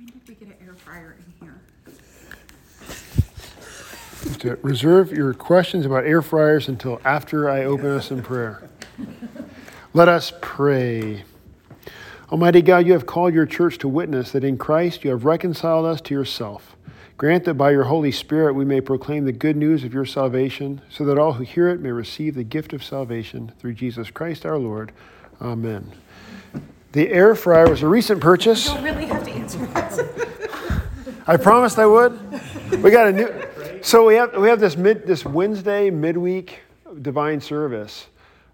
When did we get an air fryer in here? To reserve your questions about air fryers until after I open us in prayer. Let us pray. Almighty God, you have called your church to witness that in Christ you have reconciled us to yourself. Grant that by your Holy Spirit we may proclaim the good news of your salvation, so that all who hear it may receive the gift of salvation through Jesus Christ our Lord. Amen. The air fryer was a recent purchase. Don't really have to answer that. I promised I would. We got a new. So we have we have this mid this Wednesday midweek divine service.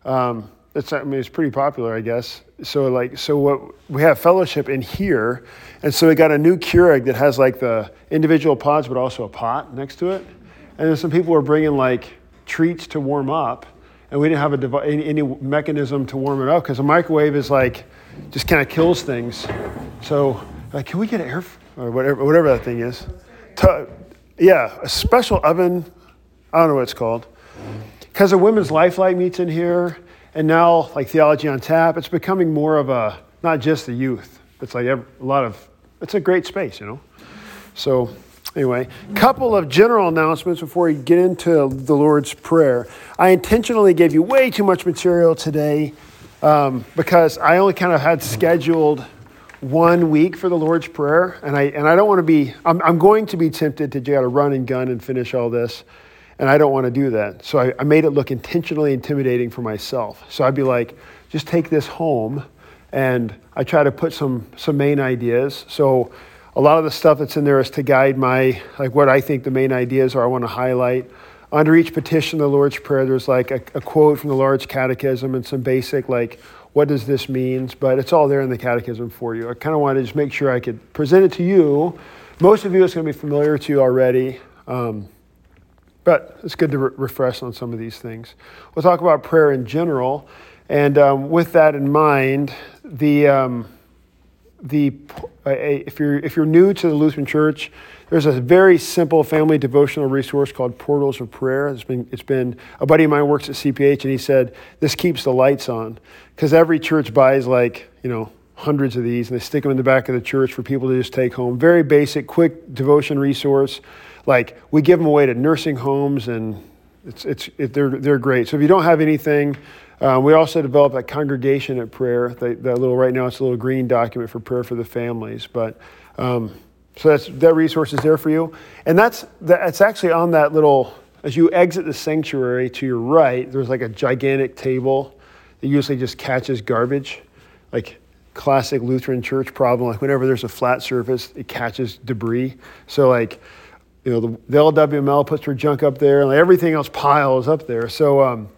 Um, it's I mean it's pretty popular, I guess. So like so what we have fellowship in here, and so we got a new Keurig that has like the individual pods, but also a pot next to it. And then some people were bringing like treats to warm up, and we didn't have a any, any mechanism to warm it up because a microwave is like just kind of kills things. So like, can we get air or whatever whatever that thing is? To- yeah, a special oven. I don't know what it's called. Because the Women's Lifeline meets in here, and now like Theology on Tap, it's becoming more of a not just the youth. It's like a lot of. It's a great space, you know. So anyway, couple of general announcements before we get into the Lord's Prayer. I intentionally gave you way too much material today um, because I only kind of had scheduled one week for the Lord's Prayer, and I and I don't want to be. I'm, I'm going to be tempted to try to run and gun and finish all this, and I don't want to do that. So I, I made it look intentionally intimidating for myself. So I'd be like, just take this home, and I try to put some some main ideas. So a lot of the stuff that's in there is to guide my like what I think the main ideas are. I want to highlight. Under each petition, the Lord's Prayer, there's like a, a quote from the Large Catechism and some basic like what does this mean? But it's all there in the catechism for you. I kind of wanted to just make sure I could present it to you. Most of you, it's going to be familiar to you already, um, but it's good to re- refresh on some of these things. We'll talk about prayer in general, and um, with that in mind, the um, the uh, if you're if you're new to the Lutheran Church, there's a very simple family devotional resource called Portals of Prayer. It's been it's been a buddy of mine works at CPH, and he said this keeps the lights on because every church buys like you know hundreds of these, and they stick them in the back of the church for people to just take home. Very basic, quick devotion resource. Like we give them away to nursing homes, and it's it's it, they're they're great. So if you don't have anything. Um, we also developed a congregation at prayer. That, little right now, it's a little green document for prayer for the families. But um, so that's that resource is there for you, and that's that's actually on that little. As you exit the sanctuary to your right, there's like a gigantic table that usually just catches garbage, like classic Lutheran church problem. Like whenever there's a flat surface, it catches debris. So like, you know, the, the LWML puts their junk up there, and like everything else piles up there. So. Um,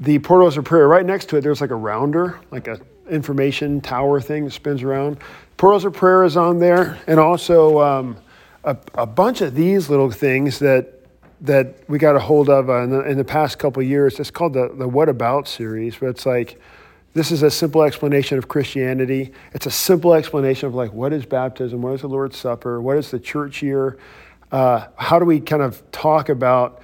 the portals of prayer right next to it there's like a rounder like a information tower thing that spins around. Portals of prayer is on there and also um, a, a, bunch of these little things that that we got a hold of uh, in, the, in, the, past couple years. It's called the, the what about series but it's like this is a simple explanation of christianity. It's a simple explanation of like what is baptism what is the lord's supper what is the church year? Uh, how do we kind of talk about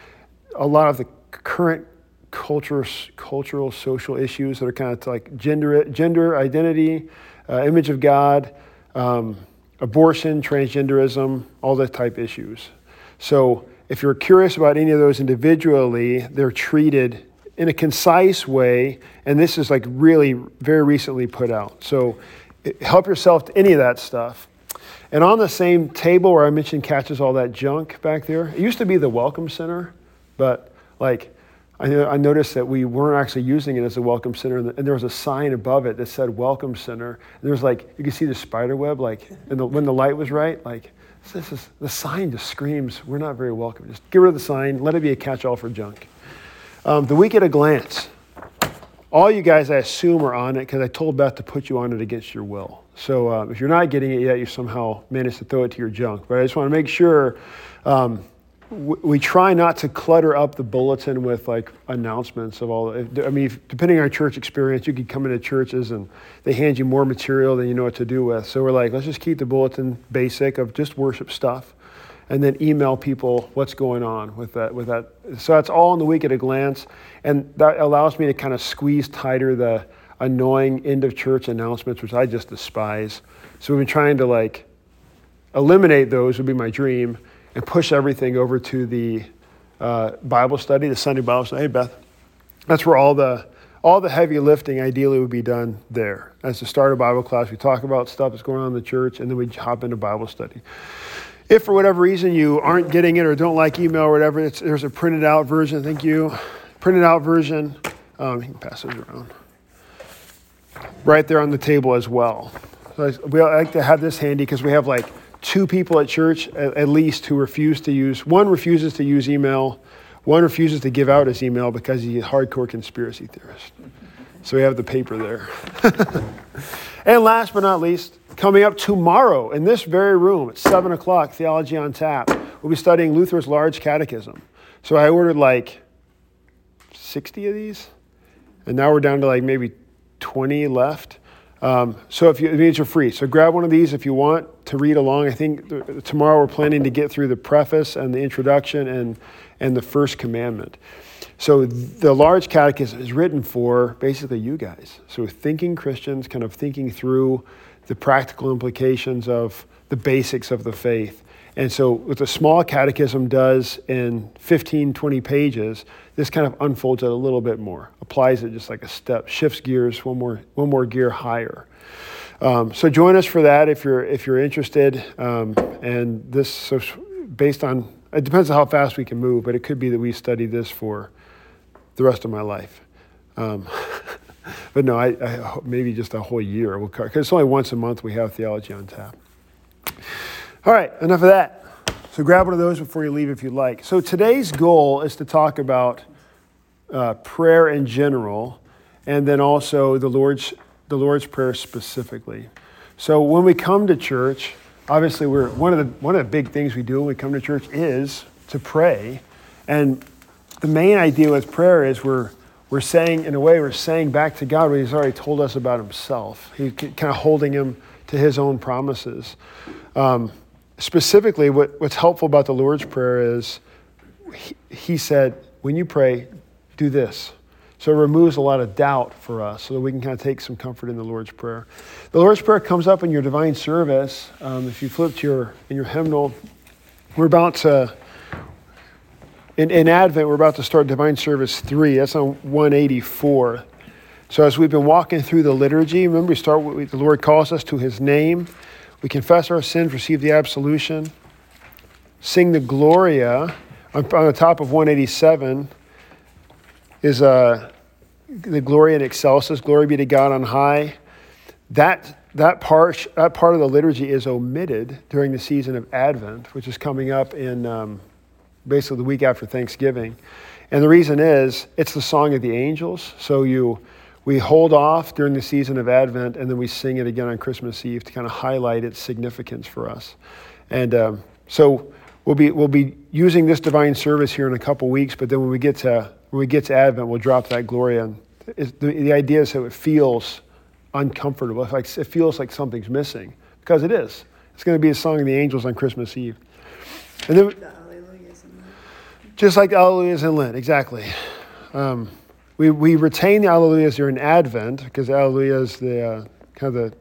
a lot of the current culture, cultural, social issues that are kind of like gender, gender identity, uh, image of God, um, abortion, transgenderism, all that type issues. So if you're curious about any of those individually, they're treated in a concise way, and this is like really very recently put out. So help yourself to any of that stuff. And on the same table where I mentioned catches all that junk back there, it used to be the Welcome Center, but like I, I noticed that we weren't actually using it as a welcome center, and, there was a sign above it that said "Welcome Center." And there was like you could see the spider web, like the, when the light was right. Like this is the sign just screams, "We're not very welcome." Just get rid of the sign. Let it be a catch-all for junk. Um, the week at a glance. All you guys, I assume, are on it because I told Beth to put you on it against your will. So uh, if you're not getting it yet, you somehow managed to throw it to your junk. But I just want to make sure um, we try not to clutter up the bulletin with like announcements of all. I mean, depending on church experience, you could come into churches and they hand you more material than you know what to do with. So we're like, let's just keep the bulletin basic of just worship stuff, and then email people what's going on with that. With that, so that's all in the week at a glance, and that allows me to kind of squeeze tighter the annoying end of church announcements, which I just despise. So we've been trying to like eliminate those would be my dream and push everything over to the uh, Bible study, the Sunday Bible study. Hey, Beth. That's where all the all the heavy lifting ideally would be done there. As the start of Bible class, we talk about stuff that's going on in the church, and then we hop into Bible study. If for whatever reason you aren't getting it or don't like email or whatever, there's a printed out version. Thank you. Printed out version. Um, you can pass those around. Right there on the table as well. So we like to have this handy because we have like two people at church at, at least who refuse to use. One refuses to use email one refuses to give out his email because he's a hardcore conspiracy theorist. So we have the paper there. and last but not least, coming up tomorrow in this very room at 7 o'clock, Theology on Tap, we'll be studying Luther's Large Catechism. So I ordered like 60 of these, and now we're down to like maybe 20 left. Um, so if it means you, these are free. So grab one of these if you want to read along. I think th- tomorrow we're planning to get through the preface and the introduction and, and the first commandment. So the large catechism is written for basically you guys. So thinking Christians, kind of thinking through the practical implications of the basics of the faith. And so, what the small catechism does in 15, 20 pages, this kind of unfolds it a little bit more, applies it just like a step, shifts gears one more, one more gear higher. Um, so, join us for that if you're, if you're interested. Um, and this, so based on, it depends on how fast we can move, but it could be that we study this for the rest of my life. Um, but no, I, I, maybe just a whole year. Because it's only once a month we have theology on tap. All right, enough of that. So grab one of those before you leave if you'd like. So today's goal is to talk about uh, prayer in general, and then also the Lord's the Lord's prayer specifically. So when we come to church, obviously we're one of the one of the big things we do when we come to church is to pray, and the main idea with prayer is we're we're saying in a way we're saying back to God what He's already told us about Himself. He's kind of holding Him to His own promises. Um, specifically, what, what's helpful about the Lord's Prayer is he, he said, when you pray, do this. So it removes a lot of doubt for us so that we can kind of take some comfort in the Lord's Prayer. The Lord's Prayer comes up in your divine service. Um, if you flip to your, in your hymnal, we're about to, in, in Advent, we're about to start divine service three. That's on 184. So as we've been walking through the liturgy, remember we start with the Lord calls us to his name. We confess our sins, receive the absolution, sing the Gloria. On, the top of 187 is uh, the Gloria in Excelsis, glory be to God on high. That, that, part, that part of the liturgy is omitted during the season of Advent, which is coming up in um, basically the week after Thanksgiving. And the reason is it's the song of the angels. So you we hold off during the season of Advent and then we sing it again on Christmas Eve to kind of highlight its significance for us. And um, so we'll be, we'll be using this divine service here in a couple weeks, but then when we get to, when we get to Advent, we'll drop that Gloria. And the, the idea is that it feels uncomfortable. It's like, it feels like something's missing because it is. It's going to be a song of the angels on Christmas Eve. And then, the Alleluias in Lent. Just like the Alleluias in Lent, exactly. Um, we, we retain the Alleluias during Advent because Alleluia is the uh, kind of the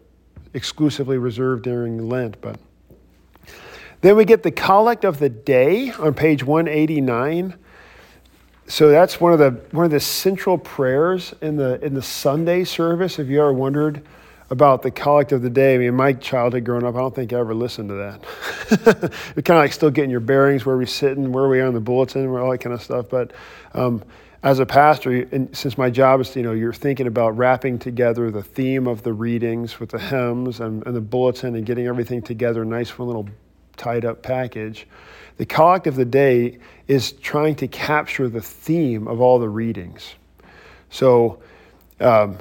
exclusively reserved during Lent. But then we get the Collect of the Day on page 189. So that's one of the one of the central prayers in the in the Sunday service. If you ever wondered about the collect of the day, I mean, my childhood growing up, I don't think I ever listened to that. You're kind of like still getting your bearings, where we sitting, where we are on the bulletin, all that kind of stuff. But um, as a pastor, and since my job is, you know, you're thinking about wrapping together the theme of the readings with the hymns and, and the bulletin and getting everything together, a nice one little tied up package. The collect of the day is trying to capture the theme of all the readings. So, um,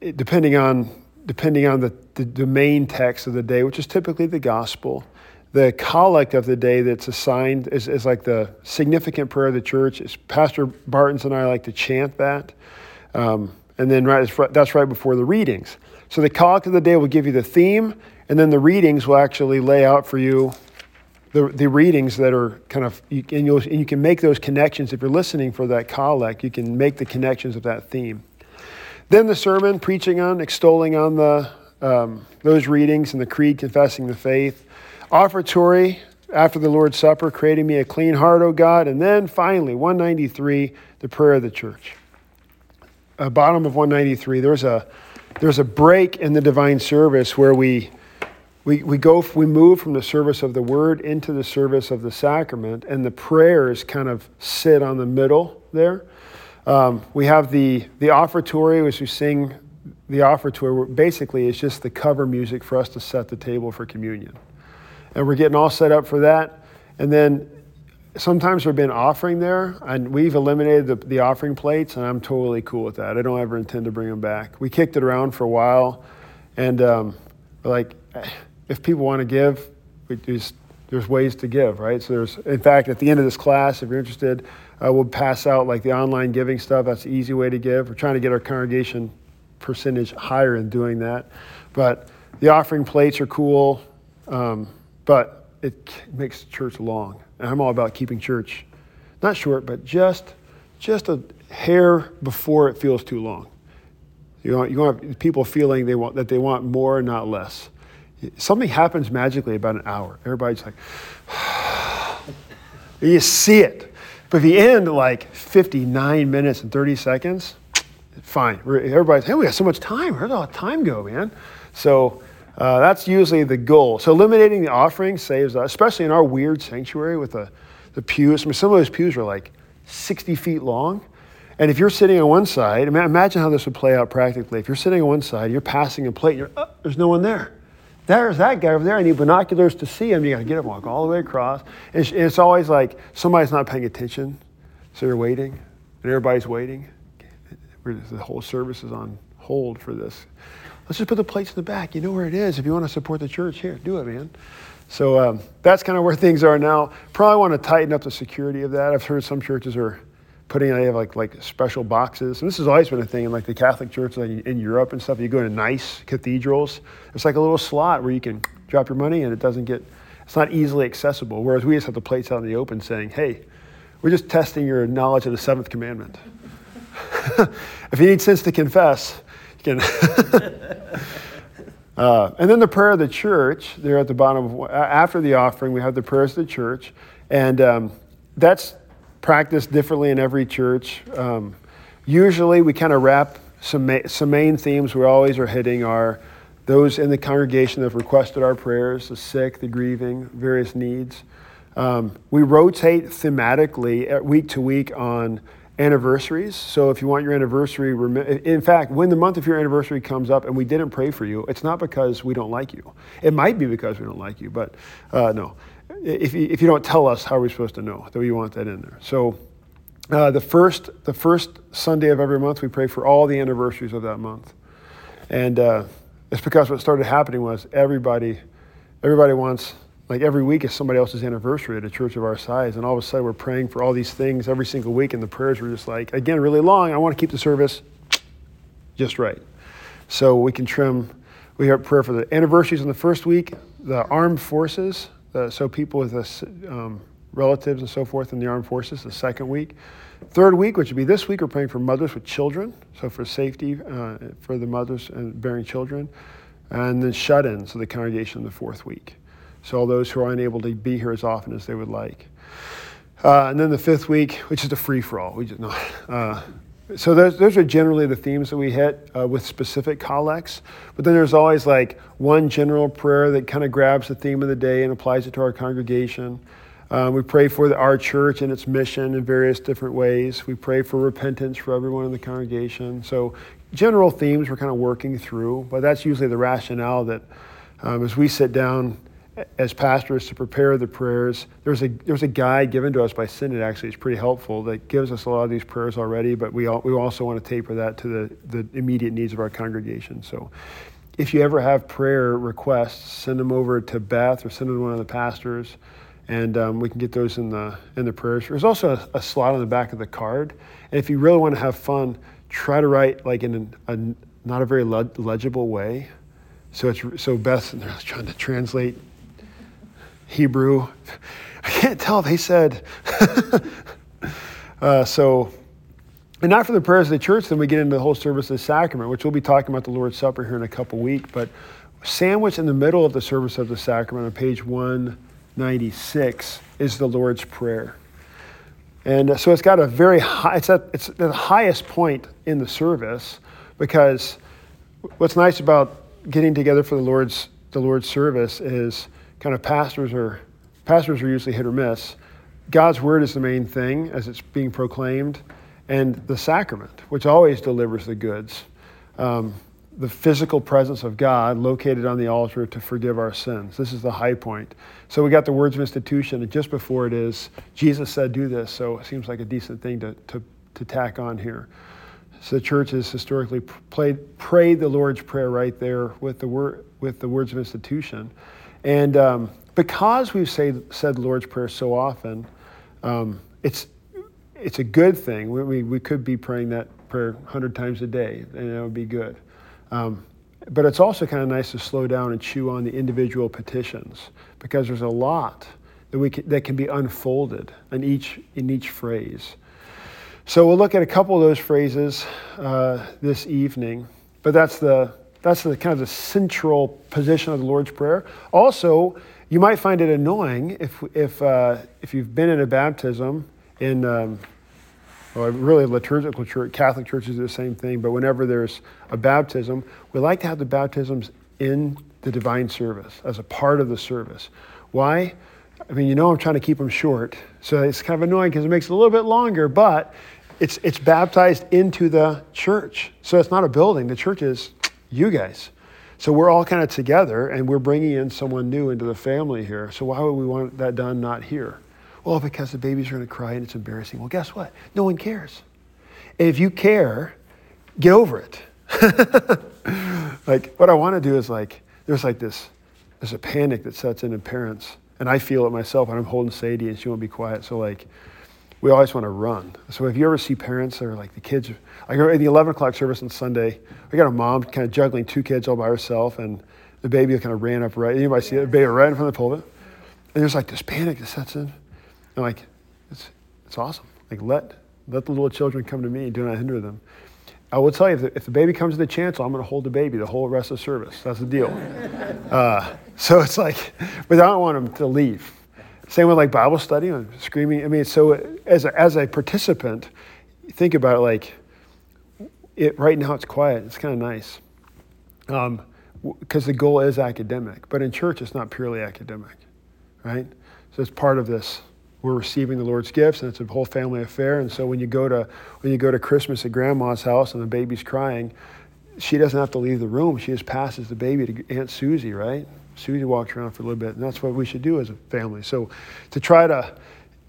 depending on depending on the, the, the main text of the day, which is typically the gospel, the collect of the day that's assigned is, is like the significant prayer of the church. It's Pastor Bartons and I like to chant that. Um, and then right, that's right before the readings. So the collect of the day will give you the theme, and then the readings will actually lay out for you the, the readings that are kind of, and, you'll, and you can make those connections. If you're listening for that collect, you can make the connections of that theme. Then the sermon, preaching on, extolling on the, um, those readings, and the creed, confessing the faith. Offertory after the Lord's Supper, creating me a clean heart, O God. And then finally, 193, the prayer of the church. Uh, bottom of 193, there's a, there's a break in the divine service where we, we, we go, we move from the service of the word into the service of the sacrament, and the prayers kind of sit on the middle there. Um, we have the, the offertory, which we sing the offertory, basically it's just the cover music for us to set the table for communion. And we're getting all set up for that. And then sometimes there've been offering there, and we've eliminated the, the offering plates, and I'm totally cool with that. I don't ever intend to bring them back. We kicked it around for a while, and um, like, if people want to give, we just, there's ways to give, right? So there's, in fact, at the end of this class, if you're interested, uh, we'll pass out like the online giving stuff. That's the easy way to give. We're trying to get our congregation percentage higher in doing that, but the offering plates are cool, um, but it makes church long. And I'm all about keeping church not short, but just just a hair before it feels too long. You want, you want people feeling they want, that they want more, not less. Something happens magically about an hour. Everybody's like, you see it. But if you end like 59 minutes and 30 seconds, fine. Everybody's, hey, we got so much time. Where'd all the time go, man? So uh, that's usually the goal. So eliminating the offering saves us, especially in our weird sanctuary with the, the pews. I mean, some of those pews are like 60 feet long. And if you're sitting on one side, imagine how this would play out practically. If you're sitting on one side, you're passing a plate, you're, oh, there's no one there. There's that guy over there. I need binoculars to see him. You got to get him, walk all the way across. And and it's always like somebody's not paying attention, so you're waiting, and everybody's waiting. The whole service is on hold for this. Let's just put the plates in the back. You know where it is. If you want to support the church, here, do it, man. So um, that's kind of where things are now. Probably want to tighten up the security of that. I've heard some churches are putting they have like like special boxes. And this has always been a thing in like the Catholic Church like in Europe and stuff. You go to nice cathedrals. It's like a little slot where you can drop your money and it doesn't get. It's not easily accessible. Whereas we just have the plates out in the open saying, "Hey, we're just testing your knowledge of the seventh commandment. if you need sins to confess, you can." uh, and then the prayer of the church. There at the bottom. Of, after the offering, we have the prayers of the church, and um, that's practiced differently in every church. Um, usually, we kind of wrap some, some main themes we always are hitting are those in the congregation that have requested our prayers, the sick, the grieving, various needs. Um, we rotate thematically week to week on anniversaries. So if you want your anniversary, in fact, when the month of your anniversary comes up and we didn't pray for you, it's not because we don't like you. It might be because we don't like you, but uh, no if you, if you don't tell us, how are we supposed to know that we want that in there? So uh, the first the first Sunday of every month, we pray for all the anniversaries of that month, and uh, it's because what started happening was everybody everybody wants like every week is somebody else's anniversary at a church of our size, and all of a sudden we're praying for all these things every single week, and the prayers were just like again really long. I want to keep the service just right, so we can trim. We have prayer for the anniversaries in the first week, the armed forces uh, so people with um, relatives and so forth in the armed forces the second week. Third week, which would be this week, we're praying for mothers with children, so for safety uh, for the mothers and bearing children. And then shut in, so the congregation in the fourth week. So all those who are unable to be here as often as they would like. Uh, and then the fifth week, which is a free for all. We just know. Uh, so those, those are generally the themes that we hit uh, with specific collects. But then there's always like one general prayer that kind of grabs the theme of the day and applies it to our congregation. Um, we pray for the, our church and its mission in various different ways. We pray for repentance for everyone in the congregation. So general themes we're kind of working through, but that's usually the rationale that um, as we sit down as pastors to prepare the prayers. There's a there's a guide given to us by Synod actually. It's pretty helpful that gives us a lot of these prayers already, but we all, we also want to taper that to the the immediate needs of our congregation. So. If you ever have prayer requests, send them over to Beth or send them to one of the pastors, and um, we can get those in the in the prayers. There's also a, a, slot on the back of the card, and if you really want to have fun, try to write like in a, a not a very legible way. So it's so Beth trying to translate Hebrew. I can't tell. if They said. uh, so, and after the prayers of the church, then we get into the whole service of the sacrament, which we'll be talking about the Lord's Supper here in a couple weeks. But sandwiched in the middle of the service of the sacrament on page 196 is the Lord's Prayer. And uh, so it's got a very high, it's at, it's the highest point in the service because what's nice about getting together for the Lord's, the Lord's service is kind of pastors are, pastors are usually hit or miss. God's word is the main thing as it's being proclaimed, and the sacrament, which always delivers the goods. Um, the physical presence of God located on the altar to forgive our sins. This is the high point. So we got the words of institution, and just before it is, Jesus said, do this. So it seems like a decent thing to, to, to tack on here. So the church has historically played, prayed the Lord's Prayer right there with the, word, with the words of institution. And um, because we've say, said the Lord's Prayer so often, um, it's, it's a good thing. We, we, we could be praying that prayer 100 times a day, and that would be good. Um, but it's also kind of nice to slow down and chew on the individual petitions because there's a lot that, we can, that can be unfolded in each, in each phrase. So we'll look at a couple of those phrases uh, this evening, but that's the, that's the kind of the central position of the Lord's Prayer. Also, you might find it annoying if, if, uh, if you've been in a baptism in um, well, really liturgical church, Catholic churches do the same thing, but whenever there's a baptism, we like to have the baptisms in the divine service as a part of the service. Why? I mean, you know, I'm trying to keep them short, so it's kind of annoying because it makes it a little bit longer, but it's, it's baptized into the church. So it's not a building, the church is you guys. So we're all kind of together and we're bringing in someone new into the family here. So why would we want that done not here? Well, because the babies are going to cry and it's embarrassing. Well, guess what? No one cares. And if you care, get over it. like, what I want to do is like, there's like this, there's a panic that sets in in parents. And I feel it myself when I'm holding Sadie and she won't be quiet. So, like, we always want to run. So, if you ever see parents that are like the kids, like in the 11 o'clock service on Sunday, we got a mom kind of juggling two kids all by herself, and the baby kind of ran up right. Anybody see it? The baby right in front of the pulpit. And there's like this panic that sets in. And like, it's, it's awesome. Like, let, let the little children come to me. and Do not hinder them. I will tell you, if the, if the baby comes to the chancel, I'm going to hold the baby the whole rest of the service. That's the deal. Uh, so it's like, but I don't want them to leave. Same with like Bible study, I'm screaming. I mean, so as a, as a participant, think about it like, it, right now it's quiet. It's kind of nice. Because um, the goal is academic. But in church, it's not purely academic, right? So it's part of this we're receiving the Lord's gifts, and it's a whole family affair. And so when you go to when you go to Christmas at Grandma's house and the baby's crying, she doesn't have to leave the room. She just passes the baby to Aunt Susie, right? Susie walks around for a little bit, and that's what we should do as a family. So to try to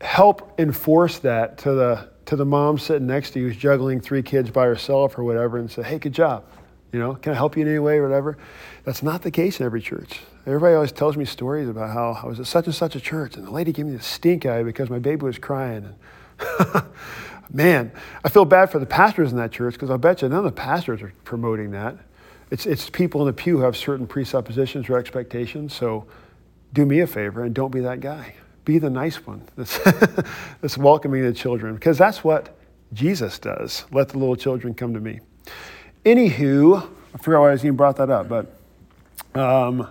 help enforce that to the to the mom sitting next to you who's juggling three kids by herself or whatever, and say, "Hey, good job." You know, can I help you in any way or whatever? That's not the case in every church. Everybody always tells me stories about how I was at such and such a church and the lady gave me the stink eye because my baby was crying. Man, I feel bad for the pastors in that church because I bet you none of the pastors are promoting that. It's, it's people in the pew who have certain presuppositions or expectations. So do me a favor and don't be that guy. Be the nice one that's, that's welcoming the children because that's what Jesus does. Let the little children come to me. Anywho, I forgot why I even brought that up, but um,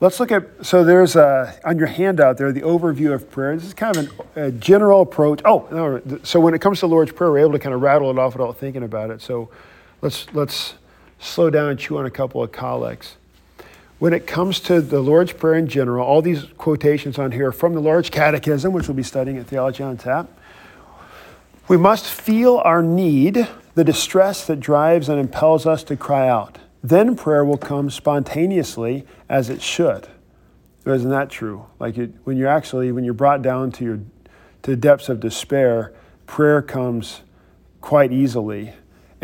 let's look at. So there's a, on your handout there the overview of prayer. This is kind of an, a general approach. Oh, no, so when it comes to the Lord's Prayer, we're able to kind of rattle it off without thinking about it. So let's let's slow down and chew on a couple of collects. When it comes to the Lord's Prayer in general, all these quotations on here are from the Large Catechism, which we'll be studying at Theology on Tap. We must feel our need the distress that drives and impels us to cry out. Then prayer will come spontaneously as it should. Isn't that true? Like it, when you're actually, when you're brought down to your to depths of despair, prayer comes quite easily.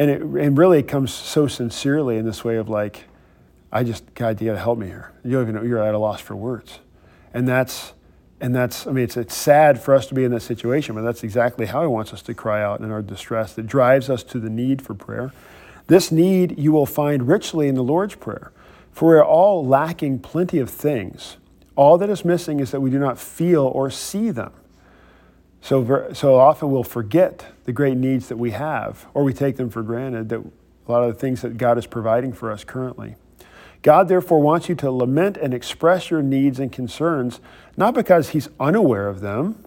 And it and really it comes so sincerely in this way of like, I just, God, you gotta help me here. You don't even know you're at a loss for words. And that's and that's, I mean, it's, it's sad for us to be in that situation, but that's exactly how He wants us to cry out in our distress that drives us to the need for prayer. This need you will find richly in the Lord's Prayer, for we are all lacking plenty of things. All that is missing is that we do not feel or see them. So, so often we'll forget the great needs that we have, or we take them for granted that a lot of the things that God is providing for us currently. God therefore wants you to lament and express your needs and concerns, not because He's unaware of them,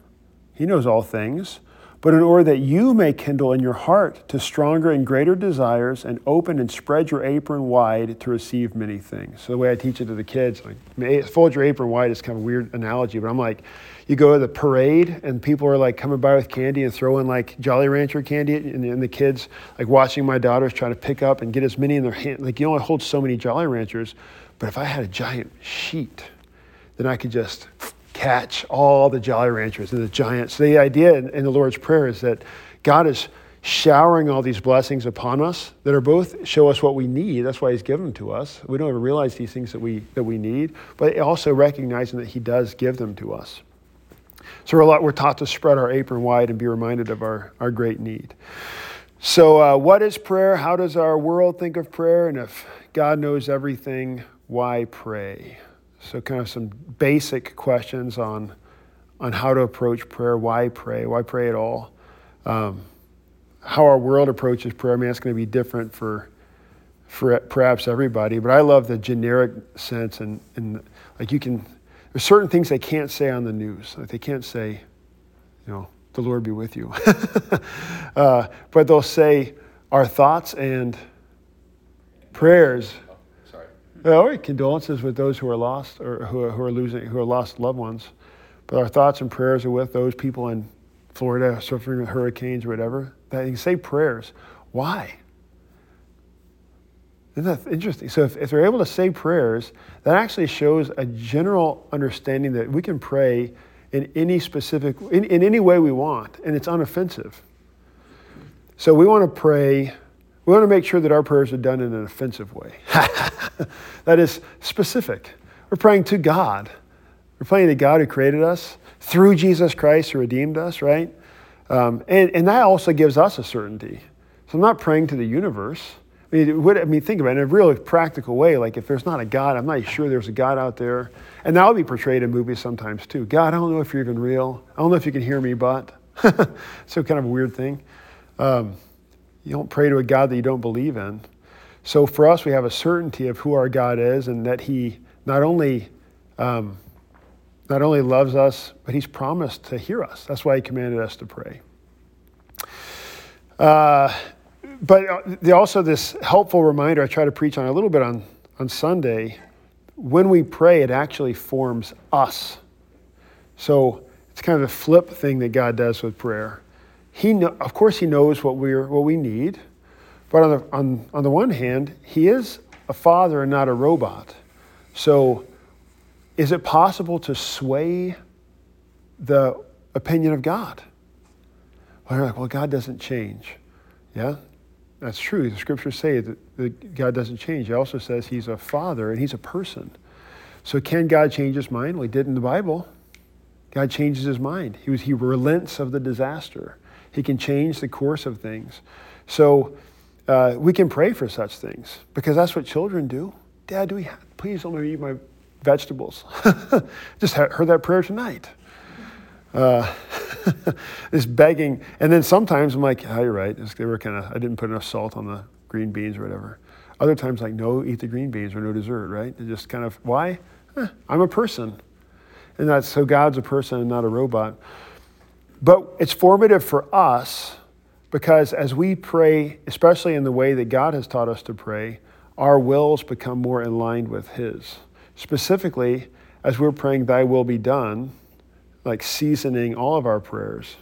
He knows all things, but in order that you may kindle in your heart to stronger and greater desires and open and spread your apron wide to receive many things. So the way I teach it to the kids, like fold your apron wide is kind of a weird analogy, but I'm like, you go to the parade and people are like coming by with candy and throwing like Jolly Rancher candy, and, and the kids like watching my daughters trying to pick up and get as many in their hand. Like you only hold so many Jolly Ranchers, but if I had a giant sheet, then I could just catch all the Jolly Ranchers and the giants. The idea in, the Lord's Prayer is that God is showering all these blessings upon us that are both show us what we need. That's why He's given them to us. We don't even realize these things that we that we need, but also recognizing that He does give them to us. So we're, lot, we're taught to spread our apron wide and be reminded of our, our great need. So, uh, what is prayer? How does our world think of prayer? And if God knows everything, why pray? So, kind of some basic questions on, on how to approach prayer. Why pray? Why pray at all? Um, how our world approaches prayer. I mean, it's going to be different for, for perhaps everybody, but I love the generic sense. And, and like you can, there's certain things they can't say on the news. Like they can't say, you know, the Lord be with you. uh, but they'll say our thoughts and prayers well, condolences with those who are lost or who are, who are losing, who are lost loved ones. But our thoughts and prayers are with those people in Florida suffering with hurricanes or whatever. That you say prayers. Why? Isn't that interesting? So if, if they're able to say prayers, that actually shows a general understanding that we can pray in any specific, in, in any way we want, and it's unoffensive. So we want to pray we want to make sure that our prayers are done in an offensive way. that is specific. We're praying to God. We're praying to God who created us through Jesus Christ who redeemed us, right? Um, and, and that also gives us a certainty. So I'm not praying to the universe. I mean, I mean, think about it in a really practical way. Like, if there's not a God, I'm not sure there's a God out there. And that'll be portrayed in movies sometimes too. God, I don't know if you're even real. I don't know if you can hear me, but. so, kind of a weird thing. Um, you don't pray to a God that you don't believe in. So for us, we have a certainty of who our God is and that He not only um, not only loves us, but He's promised to hear us. That's why He commanded us to pray. Uh, but uh, also this helpful reminder I try to preach on a little bit on, on Sunday. When we pray, it actually forms us. So it's kind of a flip thing that God does with prayer he know, of course he knows what we're what we need but on the, on, on the one hand he is a father and not a robot. So is it possible to sway the opinion of god? Well you're like well god doesn't change. Yeah that's true. The scriptures say that, that god doesn't change. It also says he's a father and he's a person. So can god change his mind? Well he did in the bible. God changes his mind. He, was, he relents of the disaster he can change the course of things. So uh, we can pray for such things because that's what children do. Dad, do we have, please don't let me eat my vegetables. Just heard that prayer tonight. Uh, is begging, and then sometimes I'm like, oh, you're right. they were kind of, I didn't put enough salt on the green beans or whatever. Other times, like, no, eat the green beans or no dessert, right? It just kind of, why? Eh, I'm a person. And that's so God's a person and not a robot. But it's formative for us because as we pray, especially in the way that God has taught us to pray, our wills become more in line with His. Specifically, as we're praying, Thy will be done, like seasoning all of our prayers,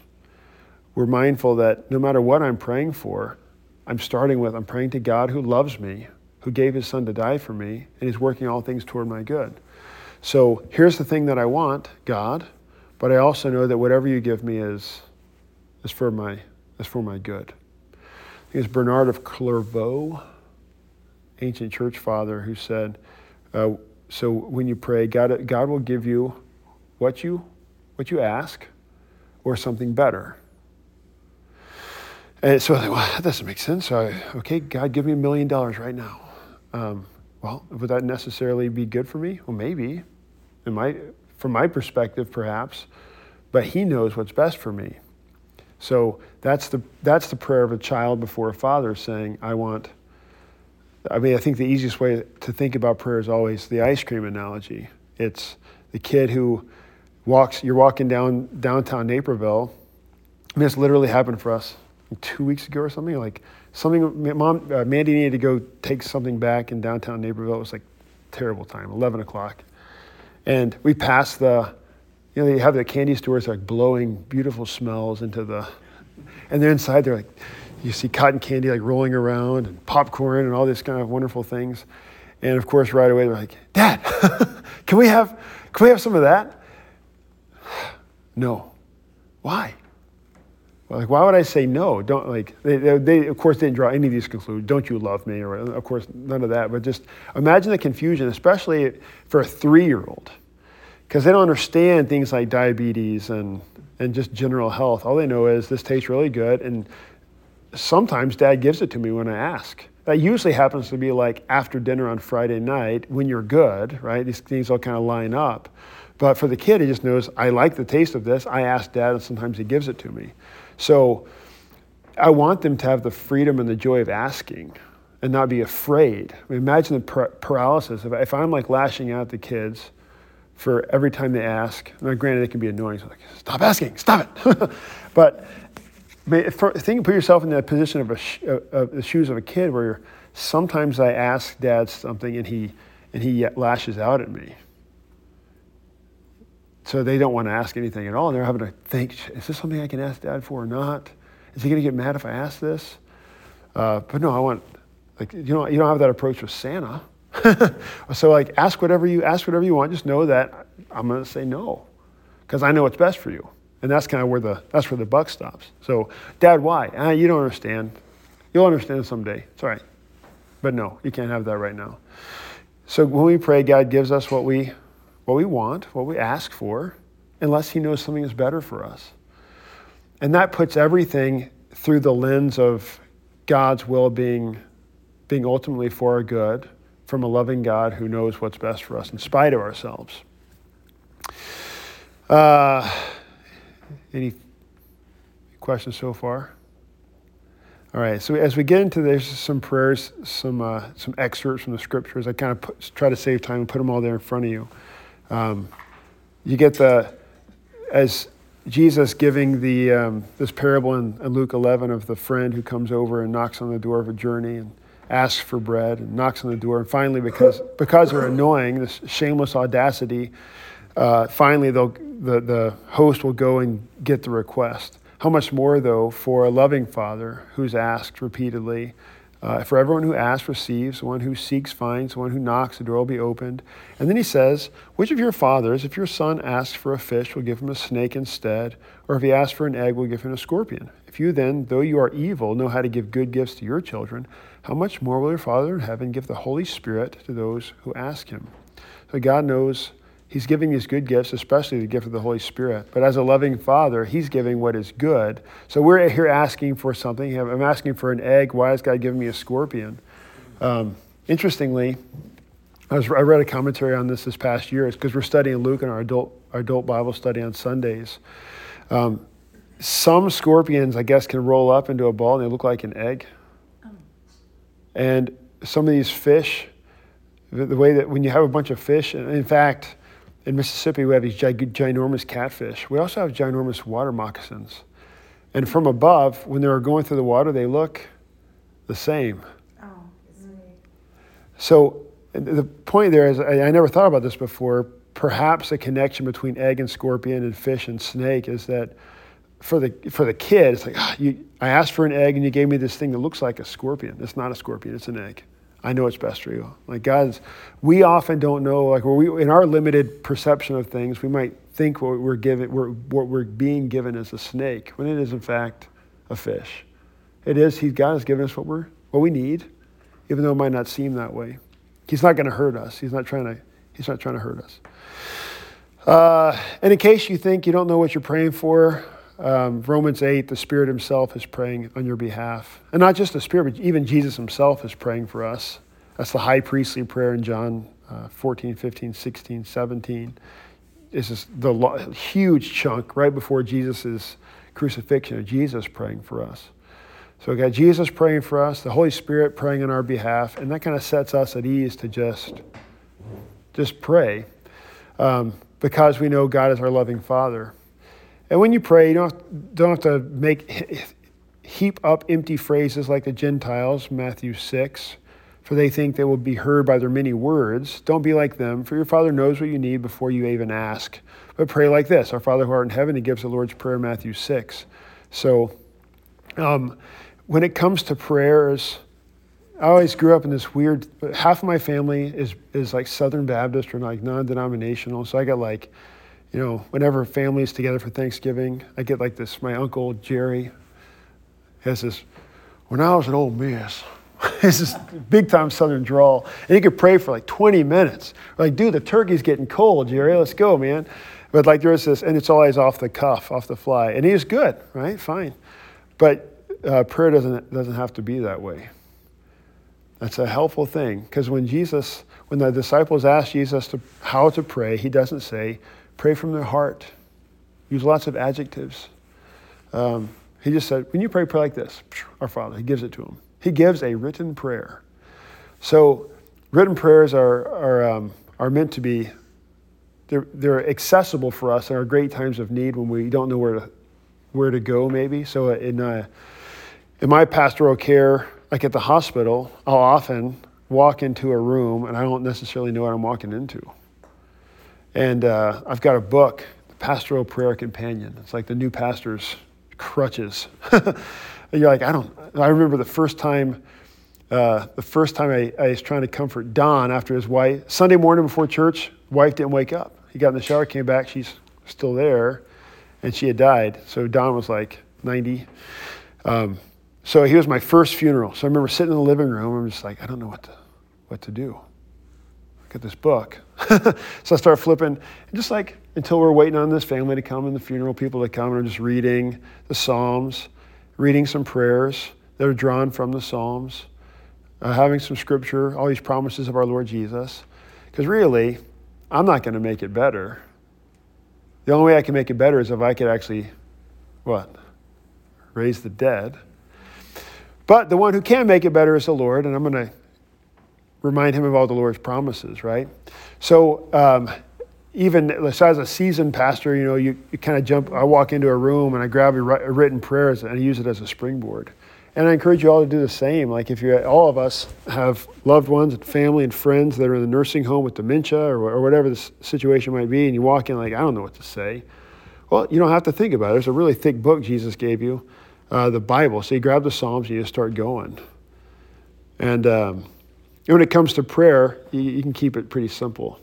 we're mindful that no matter what I'm praying for, I'm starting with I'm praying to God who loves me, who gave His Son to die for me, and He's working all things toward my good. So here's the thing that I want, God. But I also know that whatever you give me is, is, for, my, is for my good. I think it's Bernard of Clairvaux, ancient church father, who said, uh, so when you pray, God, God will give you what you, what you ask or something better. And so, well, that doesn't make sense. So I, okay, God, give me a million dollars right now. Um, well, would that necessarily be good for me? Well, maybe. It might, from my perspective, perhaps, but He knows what's best for me. So that's the, that's the prayer of a child before a father saying, I want, I mean, I think the easiest way to think about prayer is always the ice cream analogy. It's the kid who walks, you're walking down downtown Naperville. I mean, it's literally happened for us two weeks ago or something. Like something, mom, uh, Mandy needed to go take something back in downtown Naperville. It was like terrible time, 11 o'clock. And we passed the, you know, they have the candy stores like blowing beautiful smells into the, and they're inside, they're like, you see cotton candy like rolling around and popcorn and all these kind of wonderful things. And of course, right away they're like, Dad, can we have, can we have some of that? no. Why? Like, why would I say no? Don't like they, they, of course didn't draw any of these conclusions. Don't you love me? Or of course none of that. But just imagine the confusion, especially for a three-year-old, because they don't understand things like diabetes and and just general health. All they know is this tastes really good, and sometimes Dad gives it to me when I ask. That usually happens to be like after dinner on Friday night when you're good, right? These things all kind of line up. But for the kid, he just knows I like the taste of this. I ask Dad, and sometimes he gives it to me. So I want them to have the freedom and the joy of asking and not be afraid. I mean, imagine the paralysis. If, if, I'm like lashing out at the kids for every time they ask, now granted it can be annoying, so like, stop asking, stop it. but think, put yourself in the position of, sh- of the shoes of a kid where sometimes I ask dad something and he, and he lashes out at me. So they don't want to ask anything at all. And they're having to think, is this something I can ask dad for or not? Is he going to get mad if I ask this? Uh, but no, I want, like, you know, you don't have that approach with Santa. so like, ask whatever you, ask whatever you want. Just know that I'm going to say no because I know what's best for you. And that's kind of where the, that's where the buck stops. So dad, why? Uh, you don't understand. You'll understand someday. It's all right. But no, you can't have that right now. So when we pray, God gives us what we what we want, what we ask for, unless He knows something is better for us. And that puts everything through the lens of God's will being, being ultimately for our good from a loving God who knows what's best for us in spite of ourselves. Uh, any questions so far? All right, so as we get into this, some prayers, some, uh, some excerpts from the scriptures. I kind of put, try to save time and put them all there in front of you. Um, you get the, as Jesus giving the, um, this parable in, in, Luke 11 of the friend who comes over and knocks on the door of a journey and asks for bread and knocks on the door. And finally, because, because they're annoying, this shameless audacity, uh, finally the, the host will go and get the request. How much more, though, for a loving father who's asked repeatedly uh, for everyone who asks receives, one who seeks finds, one who knocks, the door will be opened. And then he says, Which of your fathers, if your son asks for a fish, will give him a snake instead? Or if he asks for an egg, will give him a scorpion? If you then, though you are evil, know how to give good gifts to your children, how much more will your Father in heaven give the Holy Spirit to those who ask him? So God knows He's giving these good gifts, especially the gift of the Holy Spirit. But as a loving father, he's giving what is good. So we're here asking for something. I'm asking for an egg. Why is God giving me a scorpion? Um, interestingly, I, was, I, read a commentary on this this past year. It's because we're studying Luke in our adult, our adult Bible study on Sundays. Um, some scorpions, I guess, can roll up into a ball and they look like an egg. And some of these fish, the way that when you have a bunch of fish, in fact, in Mississippi, we have these gig- ginormous catfish. We also have ginormous water moccasins. And from above, when they're going through the water, they look the same. Oh, so the point there is, I, I never thought about this before. Perhaps a connection between egg and scorpion and fish and snake is that for the for the kid, it's like ah, you, I asked for an egg and you gave me this thing that looks like a scorpion. It's not a scorpion; it's an egg. I know it's best for you. Like God's, we often don't know. Like we, in our limited perception of things, we might think what we're given, we're, what we're being given is a snake, when it is in fact a fish. It is. He, God has given us what we're, what we need, even though it might not seem that way. He's not going to hurt us. He's not trying to. He's not trying to hurt us. Uh, and in case you think you don't know what you're praying for, um, Romans 8, the Spirit Himself is praying on your behalf. And not just the Spirit, but even Jesus Himself is praying for us. That's the high priestly prayer in John uh, 14, 15, 16, 17. This is the lo- huge chunk right before Jesus' crucifixion of Jesus praying for us. So we got Jesus praying for us, the Holy Spirit praying on our behalf, and that kind of sets us at ease to just, just pray um, because we know God is our loving Father. And when you pray, you don't have, don't have to make heap up empty phrases like the Gentiles, Matthew 6, for they think they will be heard by their many words. Don't be like them, for your Father knows what you need before you even ask. But pray like this Our Father who art in heaven, He gives the Lord's Prayer, Matthew 6. So, um, when it comes to prayers, I always grew up in this weird. Half of my family is is like Southern Baptist or like non-denominational. So I got like, you know, whenever family's together for Thanksgiving, I get like this. My uncle Jerry has this. When I was an Ole Miss, this big time Southern drawl, and he could pray for like 20 minutes. like, dude, the turkey's getting cold, Jerry. Let's go, man. But like there's this, and it's always off the cuff, off the fly, and he's good, right? Fine, but uh, prayer doesn't, doesn't have to be that way. That's a helpful thing because when Jesus, when the disciples asked Jesus to, how to pray, he doesn't say, pray from their heart. Use lots of adjectives. Um, he just said, when you pray, pray like this Our Father. He gives it to them. He gives a written prayer. So, written prayers are, are, um, are meant to be, they're, they're accessible for us in our great times of need when we don't know where to, where to go, maybe. So, in, uh, in my pastoral care, like at the hospital, I'll often walk into a room and I don't necessarily know what I'm walking into. And uh, I've got a book, the Pastoral Prayer Companion. It's like the new pastor's crutches. you're like, I don't. I remember the first time. Uh, the first time I, I, was trying to comfort Don after his wife, Sunday morning before church, wife didn't wake up. He got in the shower, came back, she's still there, and she had died. So Don was like 90. Um, so he was my first funeral. So I remember sitting in the living room. I'm just like, I don't know what to, what to do. Got this book. so I start flipping, and just like until we're waiting on this family to come and the funeral people to come, and I'm just reading the Psalms, reading some prayers that are drawn from the Psalms, uh, having some scripture, all these promises of our Lord Jesus. Because really, I'm not going to make it better. The only way I can make it better is if I could actually, what? Raise the dead. But the one who can make it better is the Lord, and I'm going to remind him of all the Lord's promises, right? So, um, even as a seasoned pastor, you know, you, you kind of jump, I walk into a room and I grab a, written prayers and I use it as a springboard. And I encourage you all to do the same. Like if you, all of us have loved ones and family and friends that are in the nursing home with dementia or, or whatever the situation might be, and you walk in like, I don't know what to say. Well, you don't have to think about it. There's a really thick book Jesus gave you uh, the Bible. So you grab the Psalms and you just start going. And um, when it comes to prayer, you, you, can keep it pretty simple,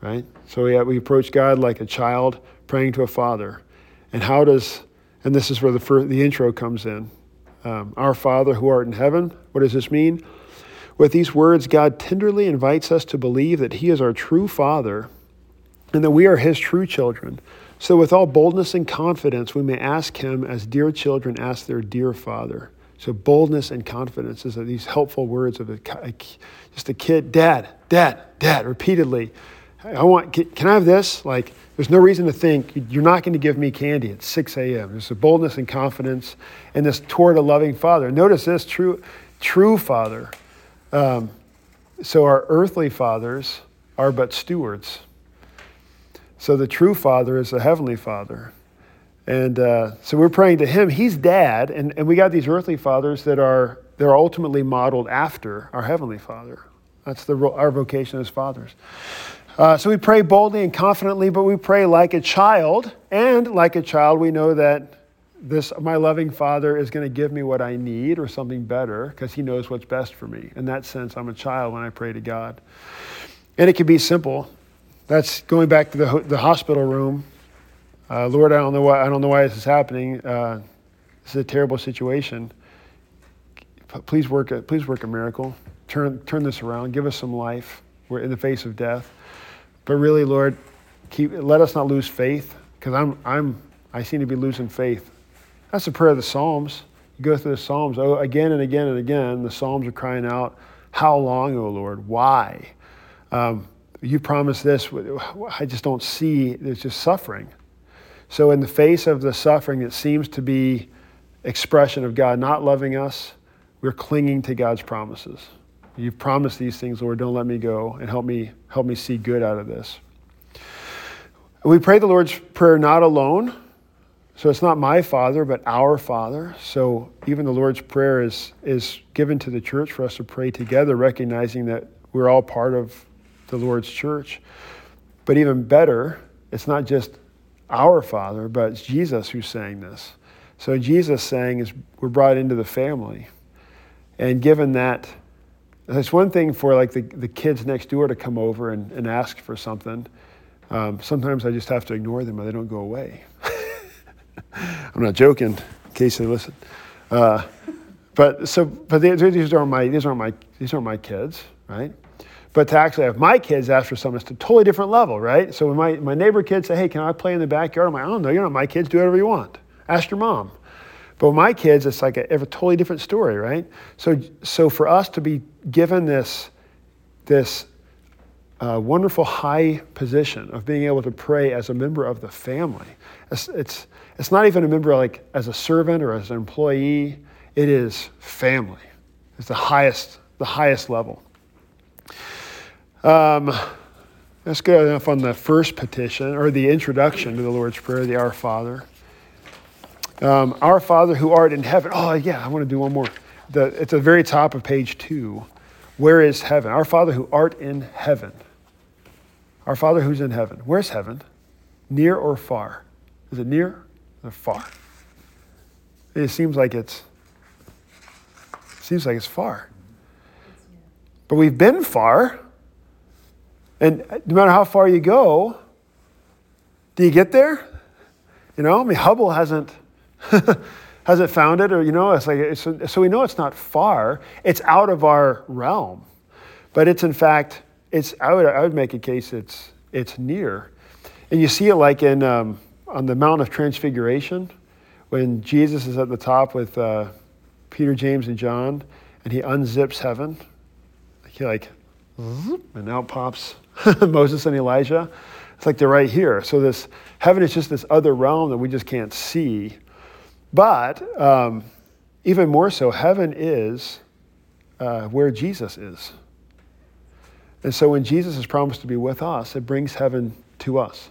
right? So we, we approach God like a child praying to a father. And how does, and this is where the, first, the intro comes in. Um, Our Father who art in heaven, what does this mean? With these words, God tenderly invites us to believe that He is our true Father and that we are His true children. So, with all boldness and confidence, we may ask him as dear children ask their dear father. So, boldness and confidence is these helpful words of a, just a kid, Dad, Dad, Dad, repeatedly. I want, can I have this? Like, there's no reason to think you're not going to give me candy at 6 a.m. There's a boldness and confidence and this toward a loving father. Notice this true, true father. Um, so, our earthly fathers are but stewards. So the true Father is the Heavenly Father. And uh, so we're praying to Him. He's dad, and, and we got these earthly fathers that are they're ultimately modeled after our Heavenly Father. That's the, our vocation as fathers. Uh, so we pray boldly and confidently, but we pray like a child. And like a child, we know that this my loving Father is going to give me what I need or something better because He knows what's best for me. In that sense, I'm a child when I pray to God. And it can be simple. That's going back to the, the hospital room. Uh, Lord, I don't know why I don't know why this is happening. Uh, this is a terrible situation. Please work a, please work a miracle. Turn turn this around. Give us some life. We're in the face of death. But really, Lord, keep let us not lose faith because I'm I'm I seem to be losing faith. That's the prayer of the Psalms. You go through the Psalms oh, again and again and again. The Psalms are crying out, "How long, O Lord? Why?" Um, you promised this. I just don't see. There's just suffering. So, in the face of the suffering that seems to be expression of God not loving us, we're clinging to God's promises. You've promised these things, Lord. Don't let me go and help me help me see good out of this. We pray the Lord's Prayer not alone. So it's not my Father, but our Father. So even the Lord's Prayer is, is given to the church for us to pray together, recognizing that we're all part of the Lord's church. But even better, it's not just our Father, but it's Jesus who's saying this. So Jesus saying is we're brought into the family. And given that, it's one thing for like the, the kids next door to come over and, and ask for something. Um, sometimes I just have to ignore them or they don't go away. I'm not joking, in case they listen. Uh, but so, but these aren't my these aren't my these aren't my kids, right? But to actually have my kids ask for something, it's a totally different level, right? So when my, my neighbor kids say, hey, can I play in the backyard? I'm like, oh, no, you're not my kids. Do whatever you want. Ask your mom. But with my kids, it's like a, a totally different story, right? So, so for us to be given this, this uh, wonderful high position of being able to pray as a member of the family, it's, it's, it's not even a member like as a servant or as an employee. It is family. It's the highest, the highest level. Um, that's good enough on the first petition or the introduction to the Lord's Prayer, the Our Father. Um, Our Father who art in heaven. Oh, yeah, I want to do one more. The, at the very top of page two. Where is heaven? Our Father who art in heaven. Our Father who's in heaven. Where's heaven? Near or far? Is it near or far? It seems like it's seems like it's far. But we've been far. And no matter how far you go, do you get there? You know, I mean, Hubble hasn't hasn't found it, or you know, it's like it's, so we know it's not far. It's out of our realm, but it's in fact it's. I would I would make a case it's it's near, and you see it like in um, on the Mount of Transfiguration, when Jesus is at the top with uh, Peter, James, and John, and he unzips heaven. He like, and out pops Moses and Elijah. It's like they're right here. So this heaven is just this other realm that we just can't see. But um, even more so, heaven is uh, where Jesus is. And so when Jesus is promised to be with us, it brings heaven to us.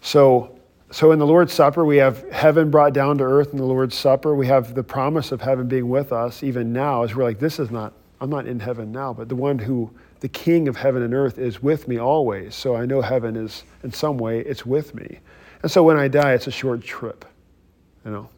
So, so in the Lord's Supper, we have heaven brought down to earth in the Lord's Supper. We have the promise of heaven being with us even now as we're like, this is not, I'm not in heaven now, but the one who the king of heaven and earth is with me always. So I know heaven is, in some way, it's with me. And so when I die, it's a short trip, you know.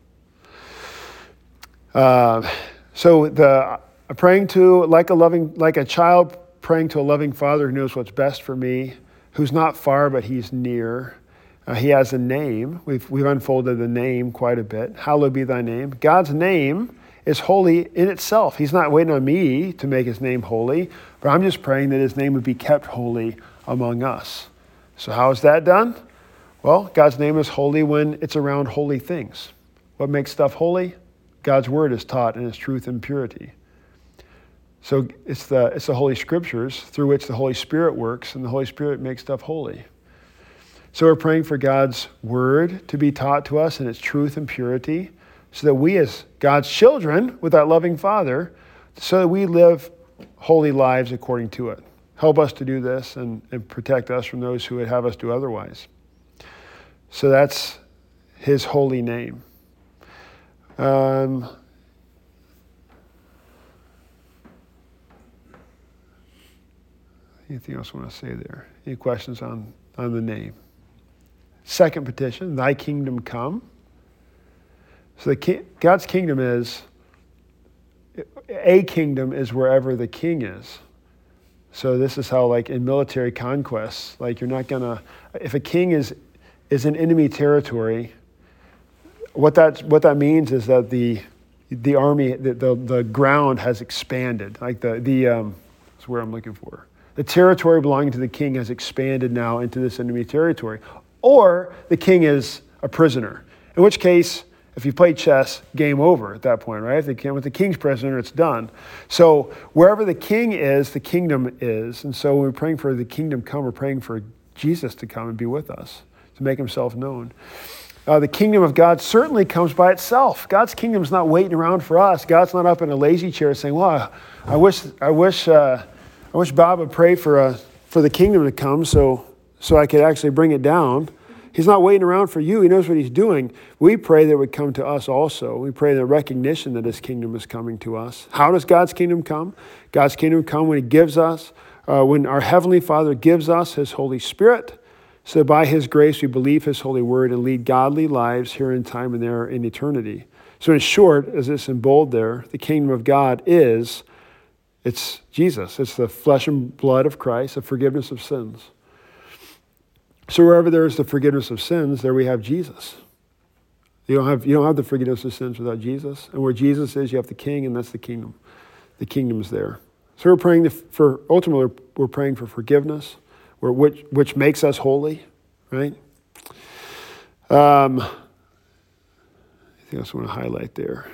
Uh, so the praying to like a loving, like a child praying to a loving father who knows what's best for me, who's not far but he's near. Uh, he has a name. We've we've unfolded the name quite a bit. Hallowed be thy name. God's name is holy in itself. He's not waiting on me to make his name holy, but I'm just praying that his name would be kept holy among us. So, how is that done? Well, God's name is holy when it's around holy things. What makes stuff holy? God's word is taught in its truth and purity. So it's the, it's the Holy Scriptures through which the Holy Spirit works, and the Holy Spirit makes stuff holy. So we're praying for God's word to be taught to us in its truth and purity so that we, as God's children with our loving Father, so that we live holy lives according to it. Help us to do this and, and protect us from those who would have us do otherwise. So that's his holy name. Um, anything else I want to say there? Any questions on, on the name? Second petition, thy kingdom come. So the God's kingdom is a kingdom is wherever the king is. So this is how, like in military conquests, like you're not gonna. If a king is is in enemy territory, what that what that means is that the the army the the, the ground has expanded. Like the the um, that's where I'm looking for. The territory belonging to the king has expanded now into this enemy territory, or the king is a prisoner. In which case if you play chess, game over at that point, right? If the, with the king's prisoner, it's done. So wherever the king is, the kingdom is. And so when we're praying for the kingdom come, we're praying for Jesus to come and be with us, to make himself known. Uh, the kingdom of God certainly comes by itself. God's kingdom is not waiting around for us. God's not up in a lazy chair saying, "Well, I wish, I wish, uh, I wish Bob would pray for uh, for the kingdom to come, so so I could actually bring it down." He's not waiting around for you. He knows what he's doing. We pray that it would come to us also. We pray the recognition that his kingdom is coming to us. How does God's kingdom come? God's kingdom come when he gives us, uh, when our heavenly Father gives us his Holy Spirit so by his grace, we believe his holy word and lead godly lives here in time and there in eternity. So, in short, as it's in bold there, the kingdom of God is it's Jesus. It's the flesh and blood of Christ, the forgiveness of sins. So wherever there is the forgiveness of sins, there we have Jesus. You don't have, you don't have the forgiveness of sins without Jesus. And where Jesus is, you have the king, and that's the kingdom. The kingdom is there. So we're praying for, ultimately, we're praying for forgiveness which, which makes us holy, right? Um, I think I just want to highlight there.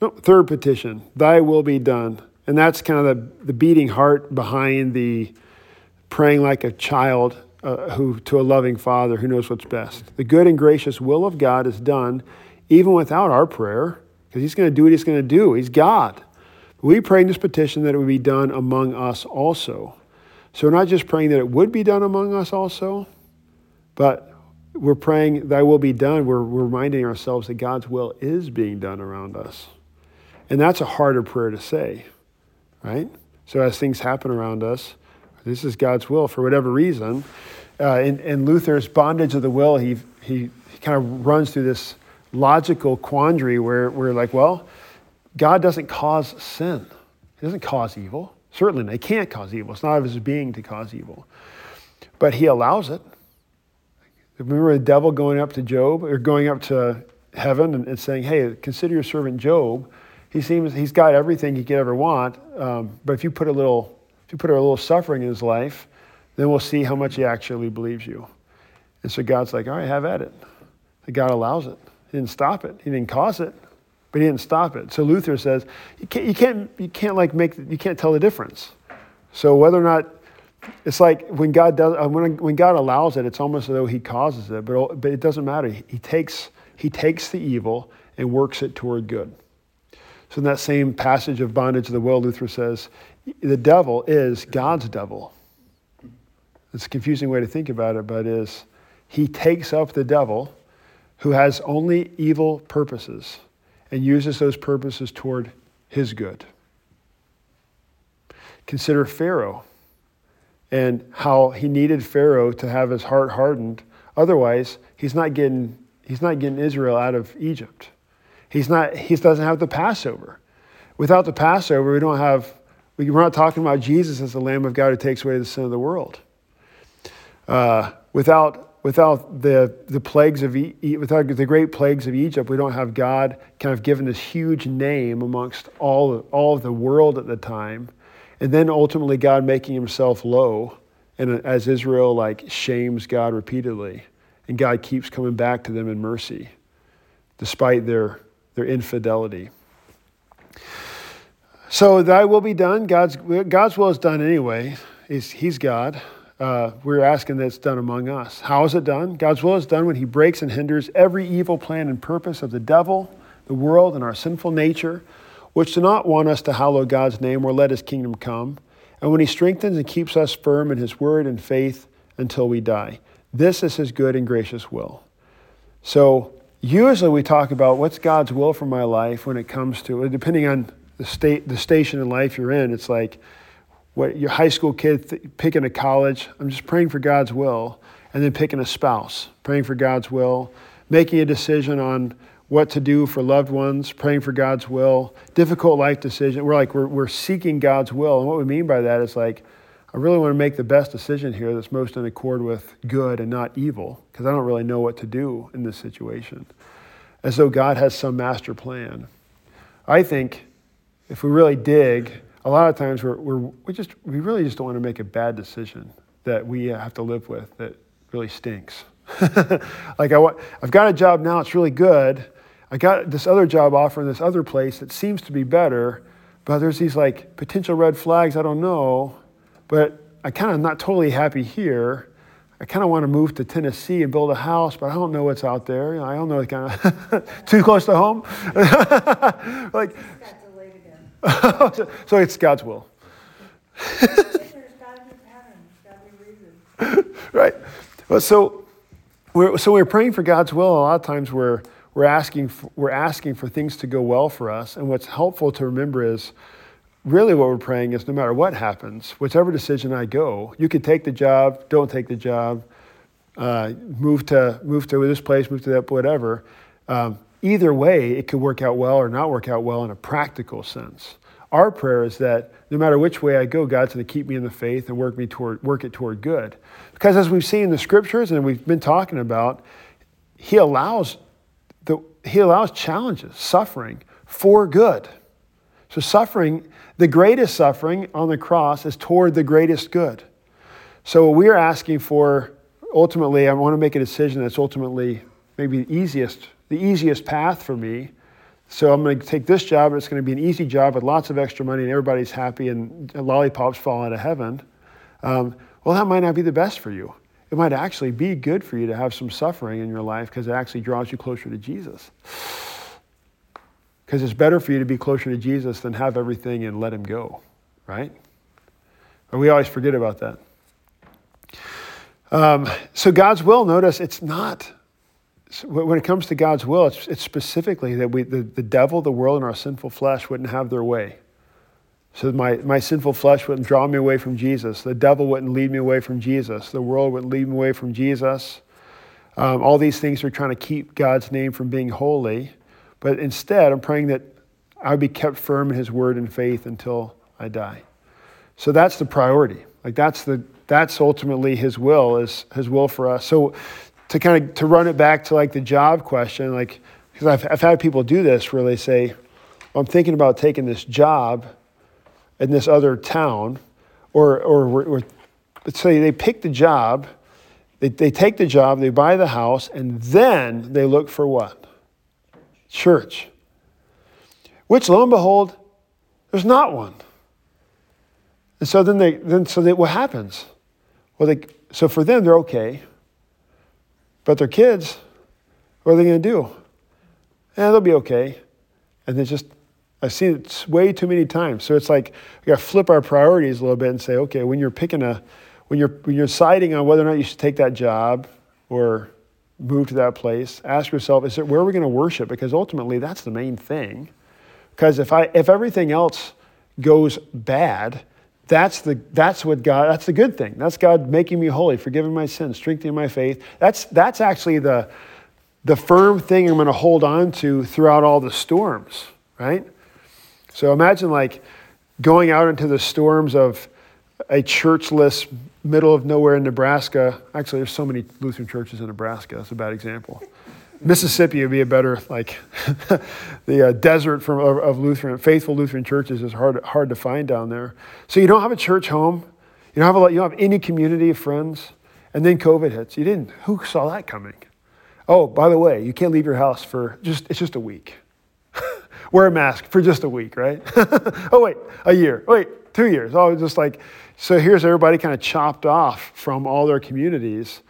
No, third petition, thy will be done. And that's kind of the, the beating heart behind the praying like a child uh, who, to a loving father who knows what's best. The good and gracious will of God is done even without our prayer because he's going to do what he's going to do. He's God. We pray in this petition that it would be done among us also. So we're not just praying that it would be done among us also, but we're praying thy will be done. We're, we're reminding ourselves that God's will is being done around us. And that's a harder prayer to say, right? So as things happen around us, this is God's will for whatever reason. Uh, in, in, Luther's Bondage of the Will, he, he, he kind of runs through this logical quandary where we're like, well, God doesn't cause sin. He doesn't cause evil. Certainly, they can't cause evil. It's not of his being to cause evil. But he allows it. Remember the devil going up to Job or going up to heaven and, and saying, Hey, consider your servant Job. He seems he's got everything he could ever want. Um, but if you put a little if you put a little suffering in his life, then we'll see how much he actually believes you. And so God's like, All right, have at it. God allows it. He didn't stop it. He didn't cause it but he didn't stop it. So Luther says you can't, you can't, you can't like make, you can't tell the difference. So whether or not, it's like when God does, uh, when, when God allows it, it's almost as though he causes it, but, but it doesn't matter. He takes, he takes the evil and works it toward good. So in that same passage of bondage of the will, Luther says, the devil is God's devil. It's a confusing way to think about it, but is he takes up the devil who has only evil purposes and uses those purposes toward his good. Consider Pharaoh and how he needed Pharaoh to have his heart hardened. Otherwise, he's not getting, he's not getting Israel out of Egypt. He's not, he doesn't have the Passover. Without the Passover, we don't have, we're not talking about Jesus as the Lamb of God who takes away the sin of the world. Uh, without without the, the plagues of e- without the great plagues of Egypt, we don't have God kind of given this huge name amongst all, all of the world at the time. And then ultimately God making himself low and as Israel like shames God repeatedly. And God keeps coming back to them in mercy despite their, their infidelity. So thy will be done. God's, God's will is done anyway. He's, he's God uh, we're asking that it's done among us. How is it done? God's will is done when He breaks and hinders every evil plan and purpose of the devil, the world, and our sinful nature, which do not want us to hallow God's name or let His kingdom come, and when He strengthens and keeps us firm in His word and faith until we die. This is His good and gracious will. So, usually we talk about what's God's will for my life when it comes to, depending on the state, the station in life you're in, it's like, what your high school kid th- picking a college. I'm just praying for God's will, and then picking a spouse, praying for God's will, making a decision on what to do for loved ones, praying for God's will, difficult life decision. We're like we're we're seeking God's will, and what we mean by that is like. I really want to make the best decision here that's most in accord with good and not evil, because I don't really know what to do in this situation. As though God has some master plan. I think if we really dig, a lot of times we're, we're, we just we really just don't want to make a bad decision that we have to live with that really stinks. like I want, I've got a job now; it's really good. I got this other job offer in this other place that seems to be better, but there's these like potential red flags. I don't know, but I kind of not totally happy here. I kind of want to move to Tennessee and build a house, but I don't know what's out there. You know, I don't know, kind of too close to home. like. so it's God's will, right? Well, so we're so we're praying for God's will. A lot of times we're we're asking for, we're asking for things to go well for us. And what's helpful to remember is really what we're praying is no matter what happens, whichever decision I go, you could take the job, don't take the job, uh, move to move to this place, move to that, whatever. Um, either way, it could work out well or not work out well in a practical sense. Our prayer is that no matter which way I go, God's going to keep me in the faith and work me toward work it toward good. Because as we've seen in the scriptures and we've been talking about, He allows the, He allows challenges, suffering for good. So suffering, the greatest suffering on the cross is toward the greatest good. So what we are asking for ultimately, I want to make a decision that's ultimately maybe the easiest, the easiest path for me. So I'm going to take this job. It's going to be an easy job with lots of extra money, and everybody's happy, and lollipops fall out of heaven. Um, well, that might not be the best for you. It might actually be good for you to have some suffering in your life because it actually draws you closer to Jesus. Because it's better for you to be closer to Jesus than have everything and let him go, right? But we always forget about that. Um, so God's will, notice it's not, when it comes to God's will, it's, it's specifically that we, the, the devil, the world, and our sinful flesh wouldn't have their way. So my, my sinful flesh wouldn't draw me away from Jesus. The devil wouldn't lead me away from Jesus. The world wouldn't lead me away from Jesus. Um, all these things are trying to keep God's name from being holy. But instead, I'm praying that I would be kept firm in his word and faith until I die. So that's the priority. Like that's the that's ultimately his will is his will for us. So to kind of to run it back to like the job question, like because I've, I've had people do this where they say, well, I'm thinking about taking this job in this other town, or or, or let's say they pick the job, they, they take the job, they buy the house, and then they look for what? Church. Which lo and behold, there's not one. And so then they then so they, what happens? Well, they, so for them they're okay, but their kids, what are they going to do? Yeah, they'll be okay, and they just I've seen it way too many times. So it's like we got to flip our priorities a little bit and say, okay, when you're picking a, when you're when you're deciding on whether or not you should take that job or move to that place, ask yourself, is it where are we going to worship? Because ultimately, that's the main thing. Because if I if everything else goes bad, that's the that's what God that's the good thing. That's God making me holy, forgiving my sins, strengthening my faith. That's that's actually the the firm thing I'm going to hold on to throughout all the storms, right? So imagine like going out into the storms of a churchless middle of nowhere in Nebraska. Actually, there's so many Lutheran churches in Nebraska. That's a bad example. Mississippi would be a better like the uh, desert from of, of Lutheran faithful Lutheran churches is hard hard to find down there. So you don't have a church home, you don't have a you don't have any community of friends, and then COVID hits. You didn't. Who saw that coming? Oh, by the way, you can't leave your house for just it's just a week. Wear a mask for just a week, right? oh wait, a year. Wait, two years. Oh, just like so. Here's everybody kind of chopped off from all their communities.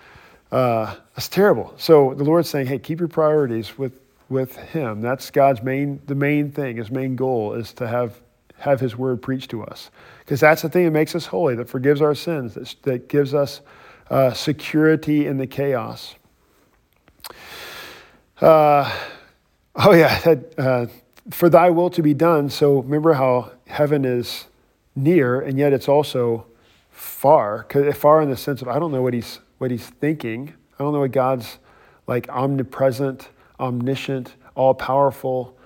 Uh, that's terrible. So the Lord's saying, hey, keep your priorities with, with Him. That's God's main, the main thing, His main goal is to have, have His word preached to us. Because that's the thing that makes us holy, that forgives our sins, that, that gives us uh, security in the chaos. Uh, oh, yeah, that, uh, for thy will to be done. So remember how heaven is near, and yet it's also far. Far in the sense of, I don't know what he's what he's thinking. I don't know what God's like omnipresent, omniscient, all powerful,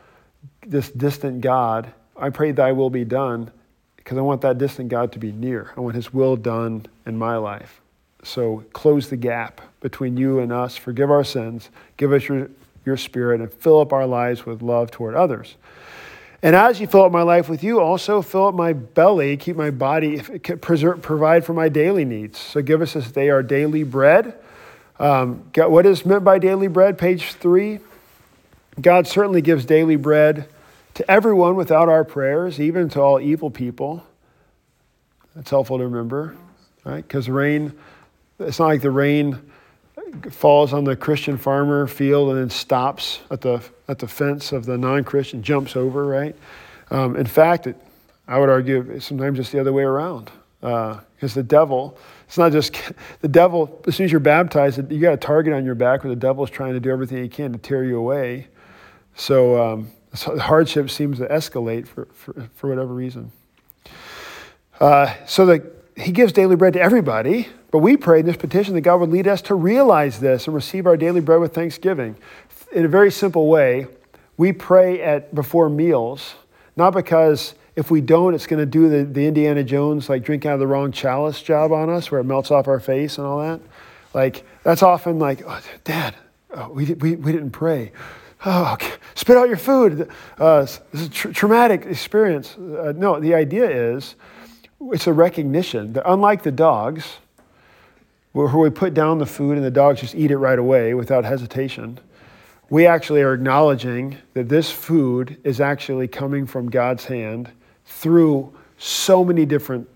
this distant God. I pray thy will be done because I want that distant God to be near. I want his will done in my life. So close the gap between you and us, forgive our sins, give us your, your spirit, and fill up our lives with love toward others. And as you fill up my life with you, also fill up my belly, keep my body, preserve, provide for my daily needs. So give us this day our daily bread. Um, what is meant by daily bread? Page three. God certainly gives daily bread to everyone without our prayers, even to all evil people. That's helpful to remember, right? Because rain, it's not like the rain falls on the Christian farmer field and then stops at the at the fence of the non-Christian, jumps over, right? Um, in fact, it, I would argue sometimes it's the other way around, because the devil. It's not just the devil. As soon as you're baptized, you got a target on your back, where the devil is trying to do everything he can to tear you away. So, um, so the hardship seems to escalate for, for, for whatever reason. Uh, so the, he gives daily bread to everybody, but we pray in this petition that God would lead us to realize this and receive our daily bread with thanksgiving. In a very simple way, we pray at before meals, not because if we don't, it's going to do the, the Indiana Jones, like drink out of the wrong chalice job on us, where it melts off our face and all that. Like, that's often like, oh, Dad, oh, we, we, we didn't pray. Oh, okay. spit out your food. Uh, this is a tr- traumatic experience. Uh, no, the idea is it's a recognition that unlike the dogs, where we put down the food and the dogs just eat it right away without hesitation, we actually are acknowledging that this food is actually coming from God's hand through so many different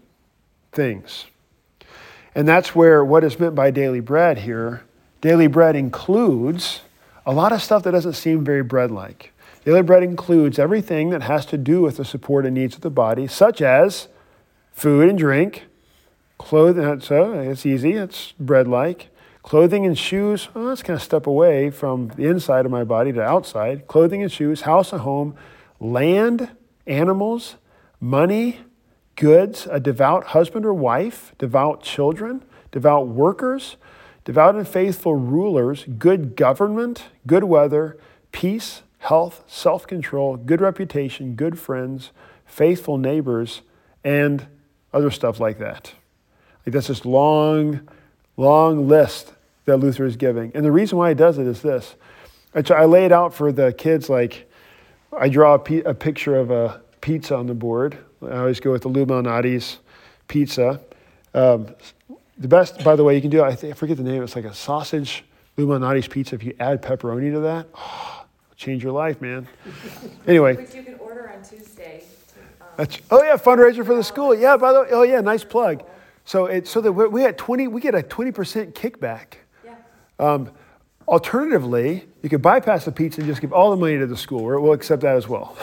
things. And that's where what is meant by daily bread here, daily bread includes a lot of stuff that doesn't seem very bread like. Daily bread includes everything that has to do with the support and needs of the body, such as food and drink, clothing. Uh, so it's easy, it's bread like. Clothing and shoes, well, that's kind of step away from the inside of my body to outside. Clothing and shoes, house and home, land, animals, money, goods, a devout husband or wife, devout children, devout workers, devout and faithful rulers, good government, good weather, peace, health, self control, good reputation, good friends, faithful neighbors, and other stuff like that. Like that's this long, long list that Luther is giving. And the reason why he does it is this. I lay it out for the kids like I draw a, a picture of a pizza on the board. I always go with the Lou Malnati's pizza. Um, the best, by the way, you can do, I, think, I forget the name, it's like a sausage Lou Malnati's pizza. If you add pepperoni to that, oh, change your life, man. Anyway. Which you can order on Tuesday. Um, That's, oh yeah, fundraiser for the school. Yeah, by the way, oh yeah, nice plug. So it, so that we had 20, we get a 20% kickback. Yeah. Um, alternatively, you could bypass the pizza and just give all the money to the school. We'll accept that as well.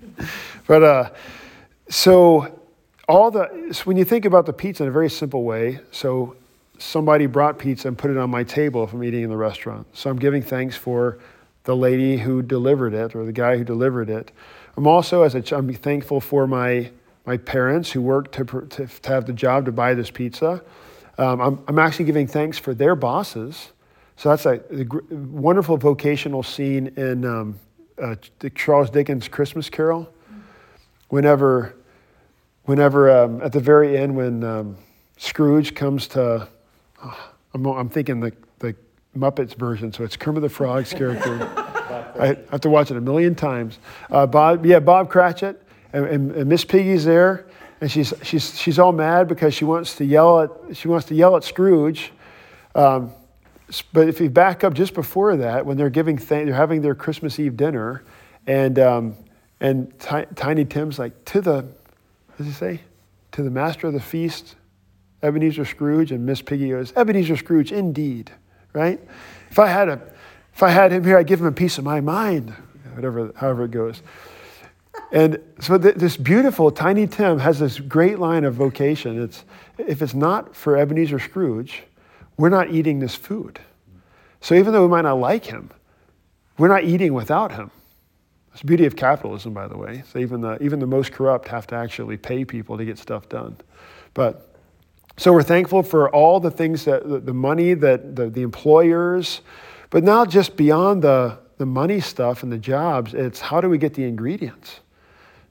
but uh, so all the so when you think about the pizza in a very simple way, so somebody brought pizza and put it on my table if I'm eating in the restaurant. So I'm giving thanks for the lady who delivered it or the guy who delivered it. I'm also as a, I'm thankful for my my parents who worked to, to, to have the job to buy this pizza. Um, I'm, I'm actually giving thanks for their bosses. So that's a, a gr- wonderful vocational scene in um, uh, Charles Dickens' Christmas Carol. Whenever, whenever um, at the very end, when um, Scrooge comes to, oh, I'm, I'm, thinking the, the Muppets version, so it's Kermit the Frog's character. I have to watch it a million times. Uh, Bob, yeah, Bob Cratchit and, and, and Miss Piggy's there, and she's, she's, she's all mad because she wants to yell at, she wants to yell at Scrooge. Um, but if you back up just before that, when they're giving, th- they're having their Christmas Eve dinner, and um, and T- Tiny Tim's like to the, what does he say? To the master of the feast, Ebenezer Scrooge, and Miss Piggy goes, Ebenezer Scrooge, indeed, right? If I had a, if I had him here, I'd give him a piece of my mind, whatever, however it goes. And so th- this beautiful Tiny Tim has this great line of vocation. It's if it's not for Ebenezer Scrooge, we're not eating this food. So even though we might not like him, we're not eating without him. It's the beauty of capitalism, by the way. So even the, even the most corrupt have to actually pay people to get stuff done. But so we're thankful for all the things that the, the money that the, the employers, but not just beyond the, the money stuff and the jobs, it's how do we get the ingredients?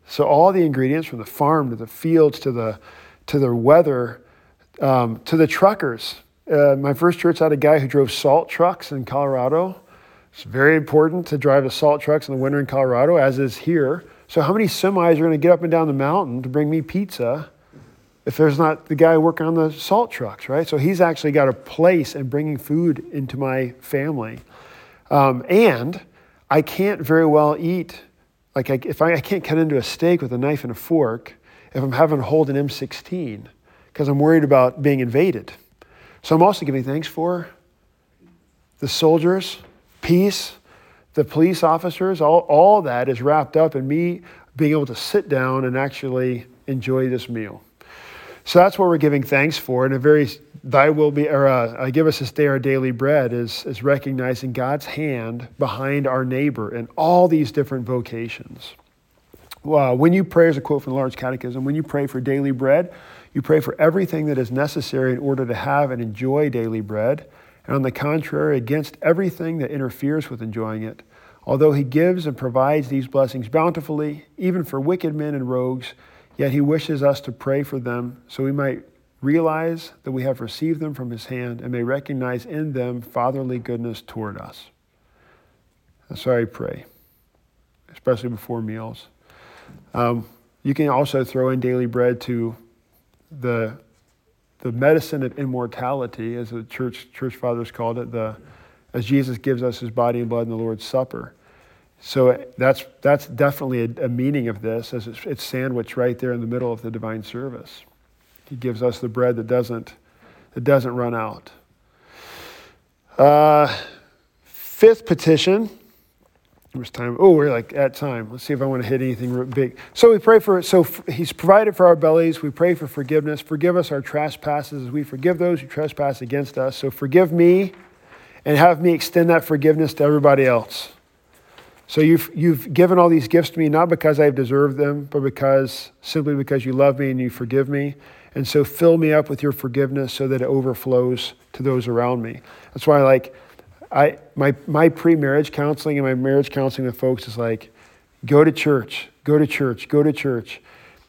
So all the ingredients from the farm to the fields to the, to the weather um, to the truckers. Uh, my first church had a guy who drove salt trucks in Colorado. It's very important to drive the salt trucks in the winter in Colorado, as is here. So, how many semis are going to get up and down the mountain to bring me pizza if there's not the guy working on the salt trucks, right? So, he's actually got a place in bringing food into my family. Um, and I can't very well eat, like, I, if I, I can't cut into a steak with a knife and a fork if I'm having to hold an M16 because I'm worried about being invaded. So I'm also giving thanks for the soldiers, peace, the police officers, all, all that is wrapped up in me being able to sit down and actually enjoy this meal. So that's what we're giving thanks for. And a very, thy will be, or uh, give us this day our daily bread is, is recognizing God's hand behind our neighbor in all these different vocations. Well, when you pray, as a quote from the Large Catechism, when you pray for daily bread, you pray for everything that is necessary in order to have and enjoy daily bread, and on the contrary, against everything that interferes with enjoying it. Although he gives and provides these blessings bountifully, even for wicked men and rogues, yet he wishes us to pray for them so we might realize that we have received them from his hand and may recognize in them fatherly goodness toward us. That's why I pray, especially before meals. Um, you can also throw in daily bread to the, the medicine of immortality, as the church, church fathers called it, the, as Jesus gives us his body and blood in the Lord's Supper. So that's, that's definitely a, a meaning of this, as it's, it's sandwiched right there in the middle of the divine service. He gives us the bread that doesn't, that doesn't run out. Uh, fifth petition. How time? Oh, we're like at time. Let's see if I want to hit anything big. So we pray for, so he's provided for our bellies. We pray for forgiveness. Forgive us our trespasses as we forgive those who trespass against us. So forgive me and have me extend that forgiveness to everybody else. So you've, you've given all these gifts to me not because I've deserved them, but because simply because you love me and you forgive me. And so fill me up with your forgiveness so that it overflows to those around me. That's why like I, my, my pre marriage counseling and my marriage counseling with folks is like, go to church, go to church, go to church.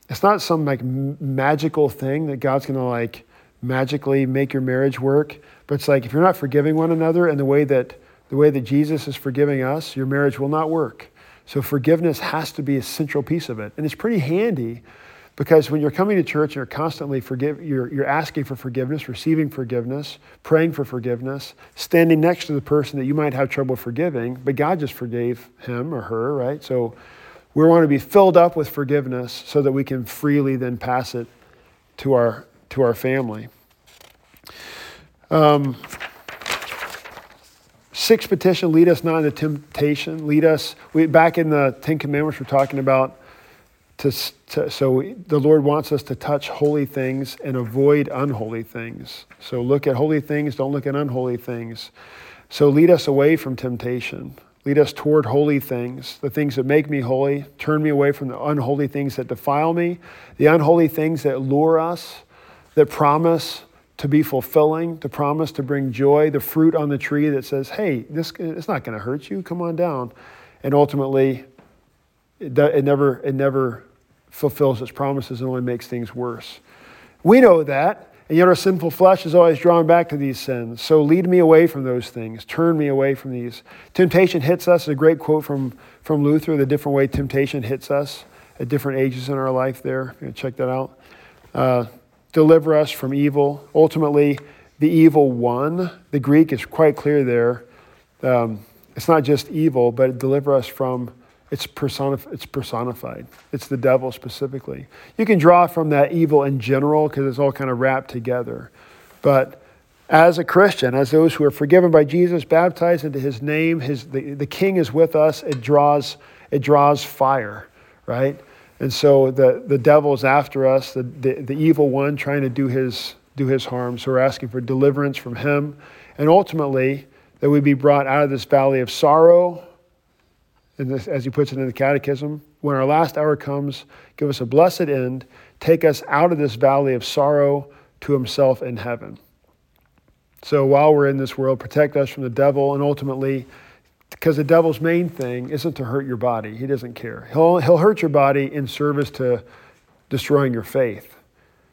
It's not some like magical thing that God's going to like magically make your marriage work, but it's like if you're not forgiving one another in the way that the way that Jesus is forgiving us, your marriage will not work. So forgiveness has to be a central piece of it. And it's pretty handy because when you're coming to church and you're constantly forgive, you're, you're asking for forgiveness, receiving forgiveness, praying for forgiveness, standing next to the person that you might have trouble forgiving, but God just forgave him or her, right? So we want to be filled up with forgiveness so that we can freely then pass it to our, to our family. Um, sixth petition, lead us not into temptation. Lead us, we, back in the Ten Commandments, we're talking about to, to, so the Lord wants us to touch holy things and avoid unholy things. So look at holy things, don't look at unholy things. So lead us away from temptation. Lead us toward holy things, the things that make me holy. Turn me away from the unholy things that defile me, the unholy things that lure us, that promise to be fulfilling, to promise to bring joy, the fruit on the tree that says, hey, this, it's not going to hurt you, come on down. And ultimately, it, it, never, it never fulfills its promises and only makes things worse. We know that, and yet our sinful flesh is always drawn back to these sins. So lead me away from those things. Turn me away from these. Temptation hits us. A great quote from, from Luther, the different way temptation hits us at different ages in our life there. Check that out. Uh, deliver us from evil. Ultimately, the evil one. The Greek is quite clear there. Um, it's not just evil, but deliver us from it's, personif- it's personified. It's the devil specifically. You can draw from that evil in general because it's all kind of wrapped together. But as a Christian, as those who are forgiven by Jesus, baptized into his name, his, the, the king is with us, it draws, it draws fire, right? And so the, the devil is after us, the, the, the evil one trying to do his, do his harm. So we're asking for deliverance from him. And ultimately, that we be brought out of this valley of sorrow this, as he puts it in the Catechism, when our last hour comes, give us a blessed end, take us out of this valley of sorrow to himself in heaven. So while we're in this world, protect us from the devil and ultimately, because the devil's main thing isn't to hurt your body. He doesn't care. He'll, he'll hurt your body in service to destroying your faith.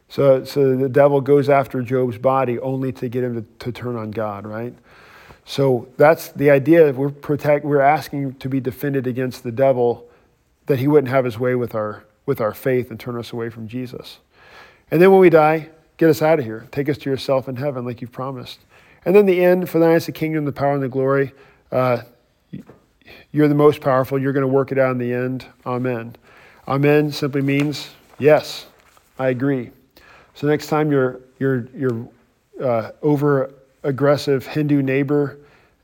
So, so the devil goes after Job's body only to get him to, to turn on God, right? So that's the idea. We're protect. We're asking to be defended against the devil, that he wouldn't have his way with our with our faith and turn us away from Jesus. And then when we die, get us out of here. Take us to yourself in heaven, like you've promised. And then the end. For thine is the kingdom, the power, and the glory. Uh, you're the most powerful. You're going to work it out in the end. Amen. Amen simply means yes, I agree. So next time you're you're you're uh, over aggressive Hindu neighbor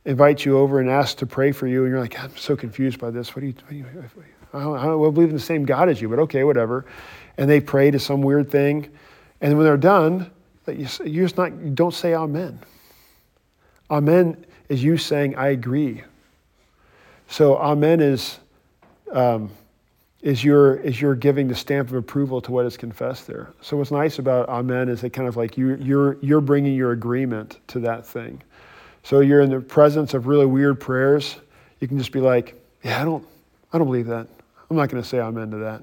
invites you over and asks to pray for you, and you're like, I'm so confused by this. What do you? What you I don't, I don't believe in the same God as you, but okay, whatever. And they pray to some weird thing, and when they're done, you you just not you don't say Amen. Amen is you saying I agree. So Amen is. Um, is your is your giving the stamp of approval to what is confessed there. So what's nice about amen is it kind of like you you're you're bringing your agreement to that thing. So you're in the presence of really weird prayers. You can just be like, yeah, I don't I don't believe that. I'm not going to say amen to that.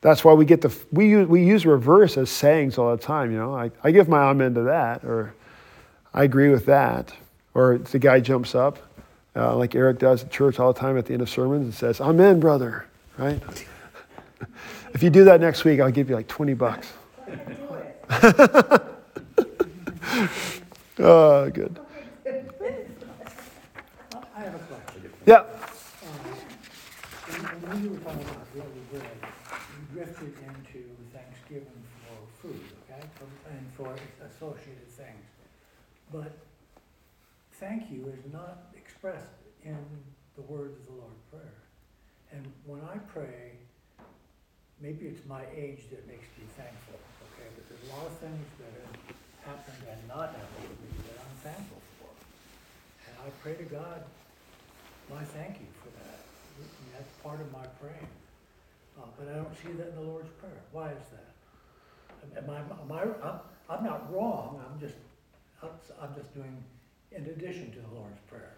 That's why we get the we use we use reverse as sayings all the time. You know, I, I give my amen to that, or I agree with that, or the guy jumps up, uh, like Eric does at church all the time at the end of sermons and says, "Amen, brother." right? if you do that next week, I'll give you like 20 bucks. oh, good. I have a question. Yeah. When you were talking about daily bread, you drifted into Thanksgiving for food, okay? And for associated things. But thank you is not expressed in the words of the Lord's Prayer. And when I pray, maybe it's my age that makes me thankful, okay? But there's a lot of things that have happened and not happened to me that I'm thankful for. And I pray to God, my thank you for that. Mean, That's part of my praying. Uh, but I don't see that in the Lord's Prayer. Why is that? Am I, am I, I'm, I'm not wrong, I'm just, I'm just doing in addition to the Lord's Prayer.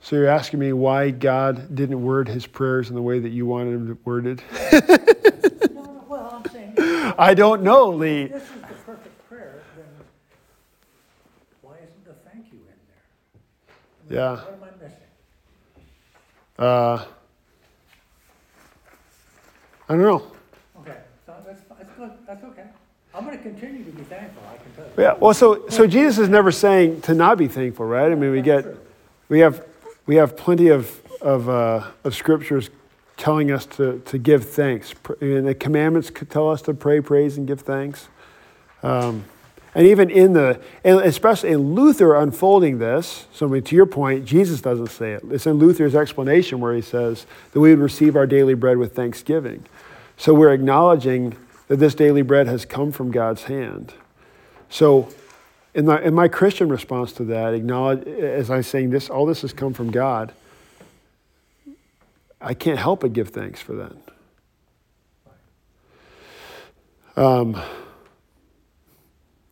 So you're asking me why God didn't word his prayers in the way that you wanted him worded? No, well, I'm saying, I don't know, Lee. this is the perfect prayer, then why isn't the thank you in there? I mean, Yeah. What am I missing? Uh, I don't know. Okay, so that's, that's good, that's okay. I'm gonna continue to be thankful, I can tell you. Yeah. Well, so so Jesus is never saying to not be thankful, right? I mean, we get we have we have plenty of of, uh, of scriptures telling us to to give thanks, and the commandments tell us to pray, praise, and give thanks. Um, and even in the, and especially in Luther unfolding this, so I mean, to your point, Jesus doesn't say it. It's in Luther's explanation where he says that we would receive our daily bread with thanksgiving. So we're acknowledging that this daily bread has come from God's hand. So, in my, in my Christian response to that, acknowledge as I'm saying this, all this has come from God. I can't help but give thanks for that. Um,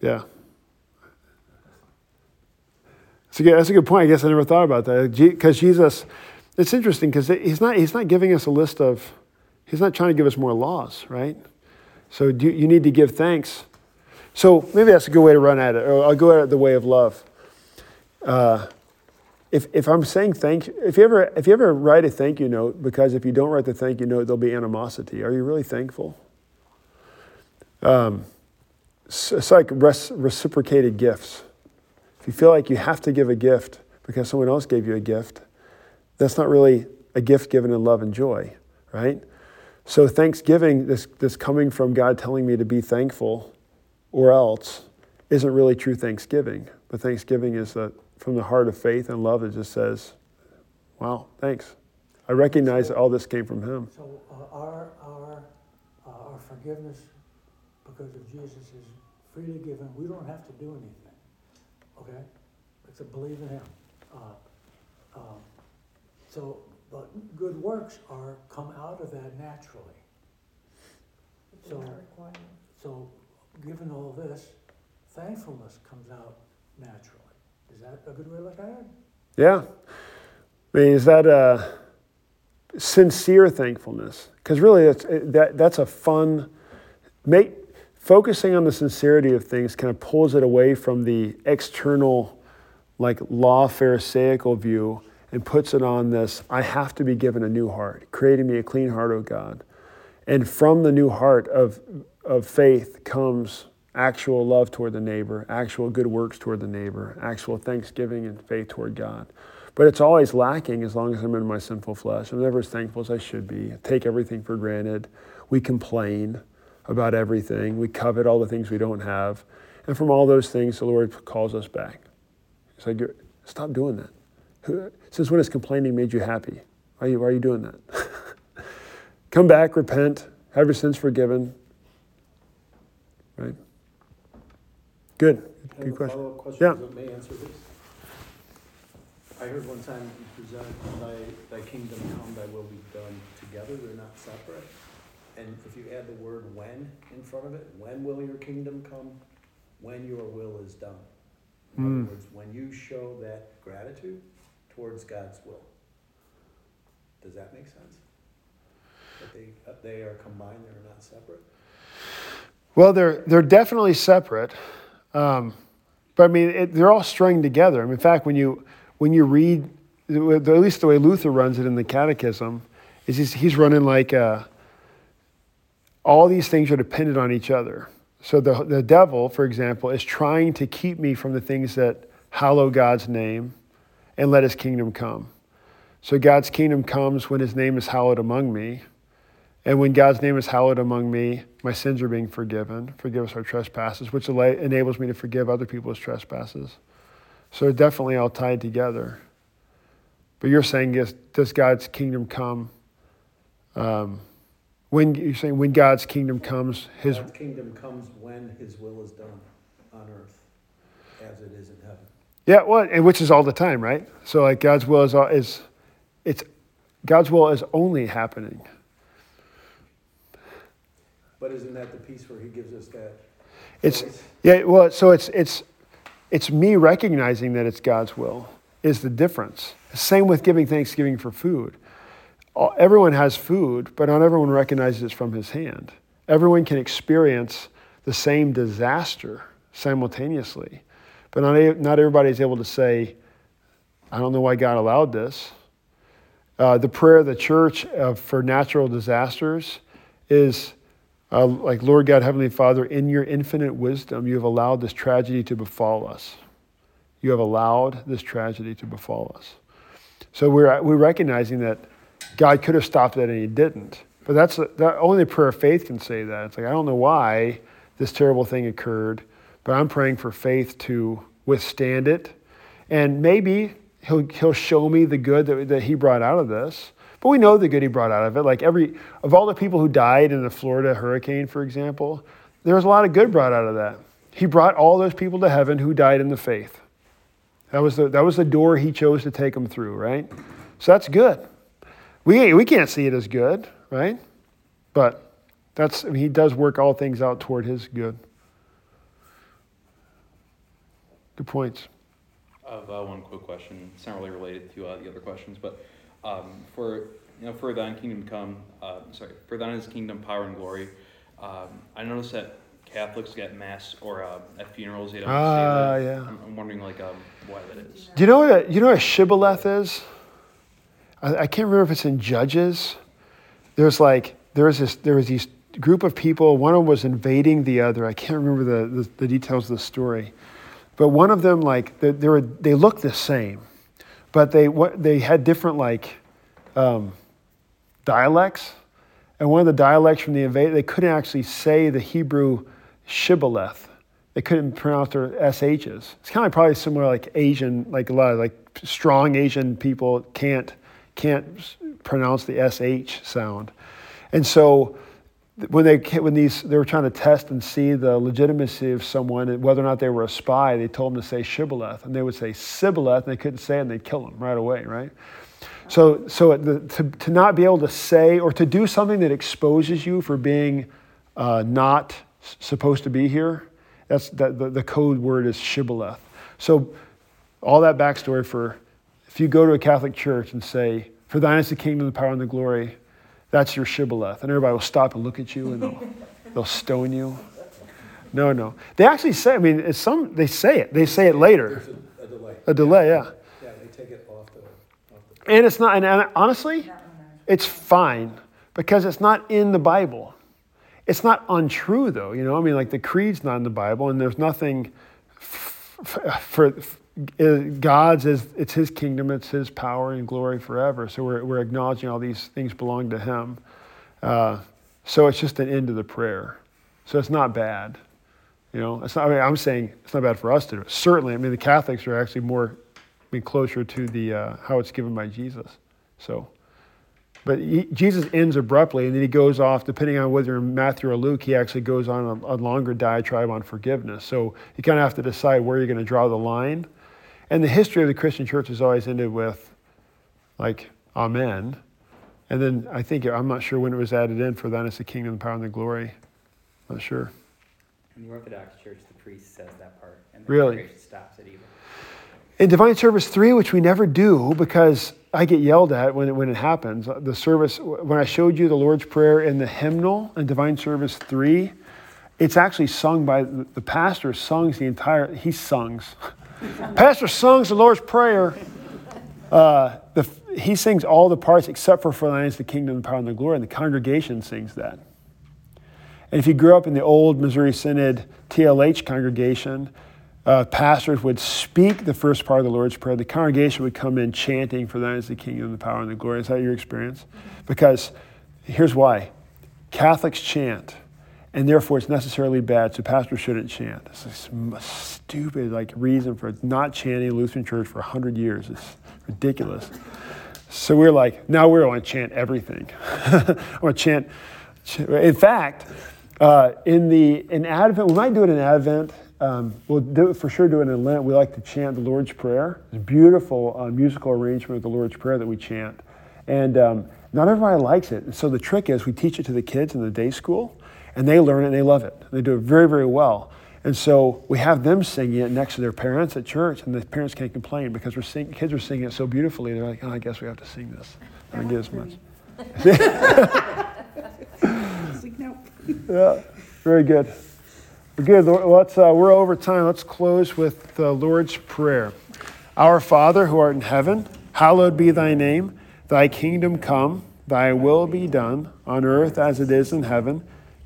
yeah. That's a, good, that's a good point. I guess I never thought about that. Because Jesus, it's interesting because he's not, he's not giving us a list of, he's not trying to give us more laws, right? So do, you need to give thanks. So maybe that's a good way to run at it. Or I'll go at it the way of love. Uh, if, if I'm saying thank you, if you ever if you ever write a thank you note, because if you don't write the thank you note, there'll be animosity. Are you really thankful? Um, it's, it's like res- reciprocated gifts. If you feel like you have to give a gift because someone else gave you a gift, that's not really a gift given in love and joy, right? So Thanksgiving, this, this coming from God telling me to be thankful or else, isn't really true Thanksgiving. But Thanksgiving is the, from the heart of faith and love that just says, wow, thanks. I recognize that all this came from Him. So uh, our, our, uh, our forgiveness because of Jesus is freely given. We don't have to do anything, okay? It's a believe in Him. Uh, um, So, but good works are, come out of that naturally. So, so given all this, thankfulness comes out naturally. Is that a good way to look at it? Yeah. I mean, is that a sincere thankfulness? Because really, that's, eh, that, that's a fun, make, focusing on the sincerity of things kind of pulls it away from the external, like law Pharisaical view and puts it on this I have to be given a new heart, creating me a clean heart, O God. And from the new heart of, of faith comes actual love toward the neighbor, actual good works toward the neighbor, actual thanksgiving and faith toward God. But it's always lacking as long as I'm in my sinful flesh. I'm never as thankful as I should be. I take everything for granted. We complain about everything. We covet all the things we don't have. And from all those things, the Lord calls us back. It's like, stop doing that. Since when has complaining made you happy? Why are you, why are you doing that? Come back, repent, have your sins forgiven. Right? Good. Good question. question Yeah. may answer this. I heard one time you presented, thy, thy kingdom come, thy will be done together, they're not separate. And if you add the word when in front of it, when will your kingdom come? When your will is done. In Mm. other words, when you show that gratitude towards God's will. Does that make sense? That they, that they are combined, they're not separate? Well, they're, they're definitely separate. Um, but I mean, it, they're all strung together. I mean, in fact, when you, when you read, at least the way Luther runs it in the Catechism, is he's, he's running like uh, all these things are dependent on each other. So the, the devil, for example, is trying to keep me from the things that hallow God's name and let his kingdom come. So God's kingdom comes when his name is hallowed among me. And when God's name is hallowed among me, my sins are being forgiven. Forgive us our trespasses, which enables me to forgive other people's trespasses. So definitely all tied together. But you're saying, is, does God's kingdom come? Um, when you're saying when God's kingdom comes, His God's kingdom comes when his will is done on earth as it is in heaven. Yeah, well, and which is all the time, right? So like God's will is is it's God's will is only happening. But isn't that the piece where he gives us that It's choice? yeah, well, so it's it's it's me recognizing that it's God's will is the difference. Same with giving thanksgiving for food. All- Everyone has food, but not everyone recognizes it's from His hand. Everyone can experience the same disaster simultaneously, but not not everybody is able to say, "I don't know why God allowed this." Uh, the prayer of the church uh, for natural disasters is uh, like, Lord God, Heavenly Father, in your infinite wisdom, you have allowed this tragedy to befall us. You have allowed this tragedy to befall us. So we're, we're recognizing that God could have stopped it and he didn't. But that's that, only prayer of faith can say that. It's like, I don't know why this terrible thing occurred, but I'm praying for faith to withstand it. And maybe he'll, he'll show me the good that, that he brought out of this. But we know the good he brought out of it. Like every, of all the people who died in the Florida hurricane, for example, there was a lot of good brought out of that. He brought all those people to heaven who died in the faith. That was the, that was the door he chose to take them through, right? So that's good. We, we can't see it as good, right? But that's, I mean, he does work all things out toward his good. Good points. I have uh, one quick question. It's not really related to uh, the other questions, but um, for you know, for thine kingdom come, uh, sorry, for thine is kingdom, power, and glory. Um, I noticed that Catholics get mass or uh, at funerals they don't Ah, say that. yeah. I'm, I'm wondering like um, why that is. Do you know what a, you know what a shibboleth is? I, I can't remember if it's in Judges. There's like there was this there was these group of people. One of them was invading the other. I can't remember the, the, the details of the story, but one of them like they, they they looked the same, but they what they had different like um, dialects, and one of the dialects from the invade they couldn't actually say the Hebrew shibboleth. They couldn't pronounce their sh's. It's kind of probably similar like Asian, like a lot of like strong Asian people can't can't pronounce the sh sound, and so when they when these they were trying to test and see the legitimacy of someone whether or not they were a spy, they told them to say shibboleth, and they would say sibboleth, and they couldn't say it, and they'd kill them right away, right? So, so the, to, to not be able to say or to do something that exposes you for being uh, not supposed to be here, that's that, the, the code word is shibboleth. So, all that backstory for if you go to a Catholic church and say, "For thine is the kingdom, the power, and the glory," that's your shibboleth, and everybody will stop and look at you and they'll, they'll stone you. No, no, they actually say. I mean, it's some they say it. They say it later. There's a, a delay. A delay, yeah. Yeah, they take it off the, off the. And it's not, and, and honestly, it's fine because it's not in the Bible. It's not untrue, though. You know, I mean, like the creed's not in the Bible, and there's nothing f- f- for f- God's is it's His kingdom, it's His power and glory forever. So we're we're acknowledging all these things belong to Him. Uh, so it's just an end to the prayer. So it's not bad. You know, it's not, I mean, I'm saying it's not bad for us to do it. Certainly, I mean, the Catholics are actually more, I mean, closer to the uh, how it's given by Jesus. So, but he, Jesus ends abruptly, and then he goes off. Depending on whether in Matthew or Luke, he actually goes on a, a longer diatribe on forgiveness. So you kind of have to decide where you're going to draw the line. And the history of the Christian church has always ended with, like, Amen. And then I think I'm not sure when it was added in for thine is the kingdom, the power, and the glory. I'm Not sure. In the Orthodox Church, the priest says that part, and the Really? congregation stops it even. In Divine Service 3, which we never do because I get yelled at when it, when it happens, uh, the service, when I showed you the Lord's Prayer in the hymnal in Divine Service 3, it's actually sung by the pastor, songs the entire, he songs. pastor sings the Lord's Prayer. Uh, the, he sings all the parts except for For thine is the kingdom, the power, and the glory, and the congregation sings that. And if you grew up in the old Missouri Synod TLH congregation, uh, pastors would speak the first part of the Lord's Prayer. The congregation would come in chanting, For thine is the kingdom, the power, and the glory. Is that your experience? Because here's why Catholics chant, and therefore it's necessarily bad, so pastors shouldn't chant. This m- stupid like reason for not chanting Lutheran Church for 100 years. It's ridiculous. So we're like, now we're going to chant everything. I'm going to chant. In fact, uh, in the in Advent, we might do it in Advent. Um, we'll do it for sure. Do it in Lent. We like to chant the Lord's Prayer. It's a beautiful uh, musical arrangement of the Lord's Prayer that we chant, and um, not everybody likes it. And so the trick is we teach it to the kids in the day school, and they learn it and they love it. They do it very very well. And so we have them singing it next to their parents at church, and the parents can't complain because we're sing- kids are singing it so beautifully. They're like, oh, I guess we have to sing this. I don't get as much. It's like, nope. Yeah, very good. We're good. Let's, uh, we're over time. Let's close with the Lord's Prayer. Our Father who art in heaven, hallowed be thy name. Thy kingdom come, thy will be done, on earth as it is in heaven.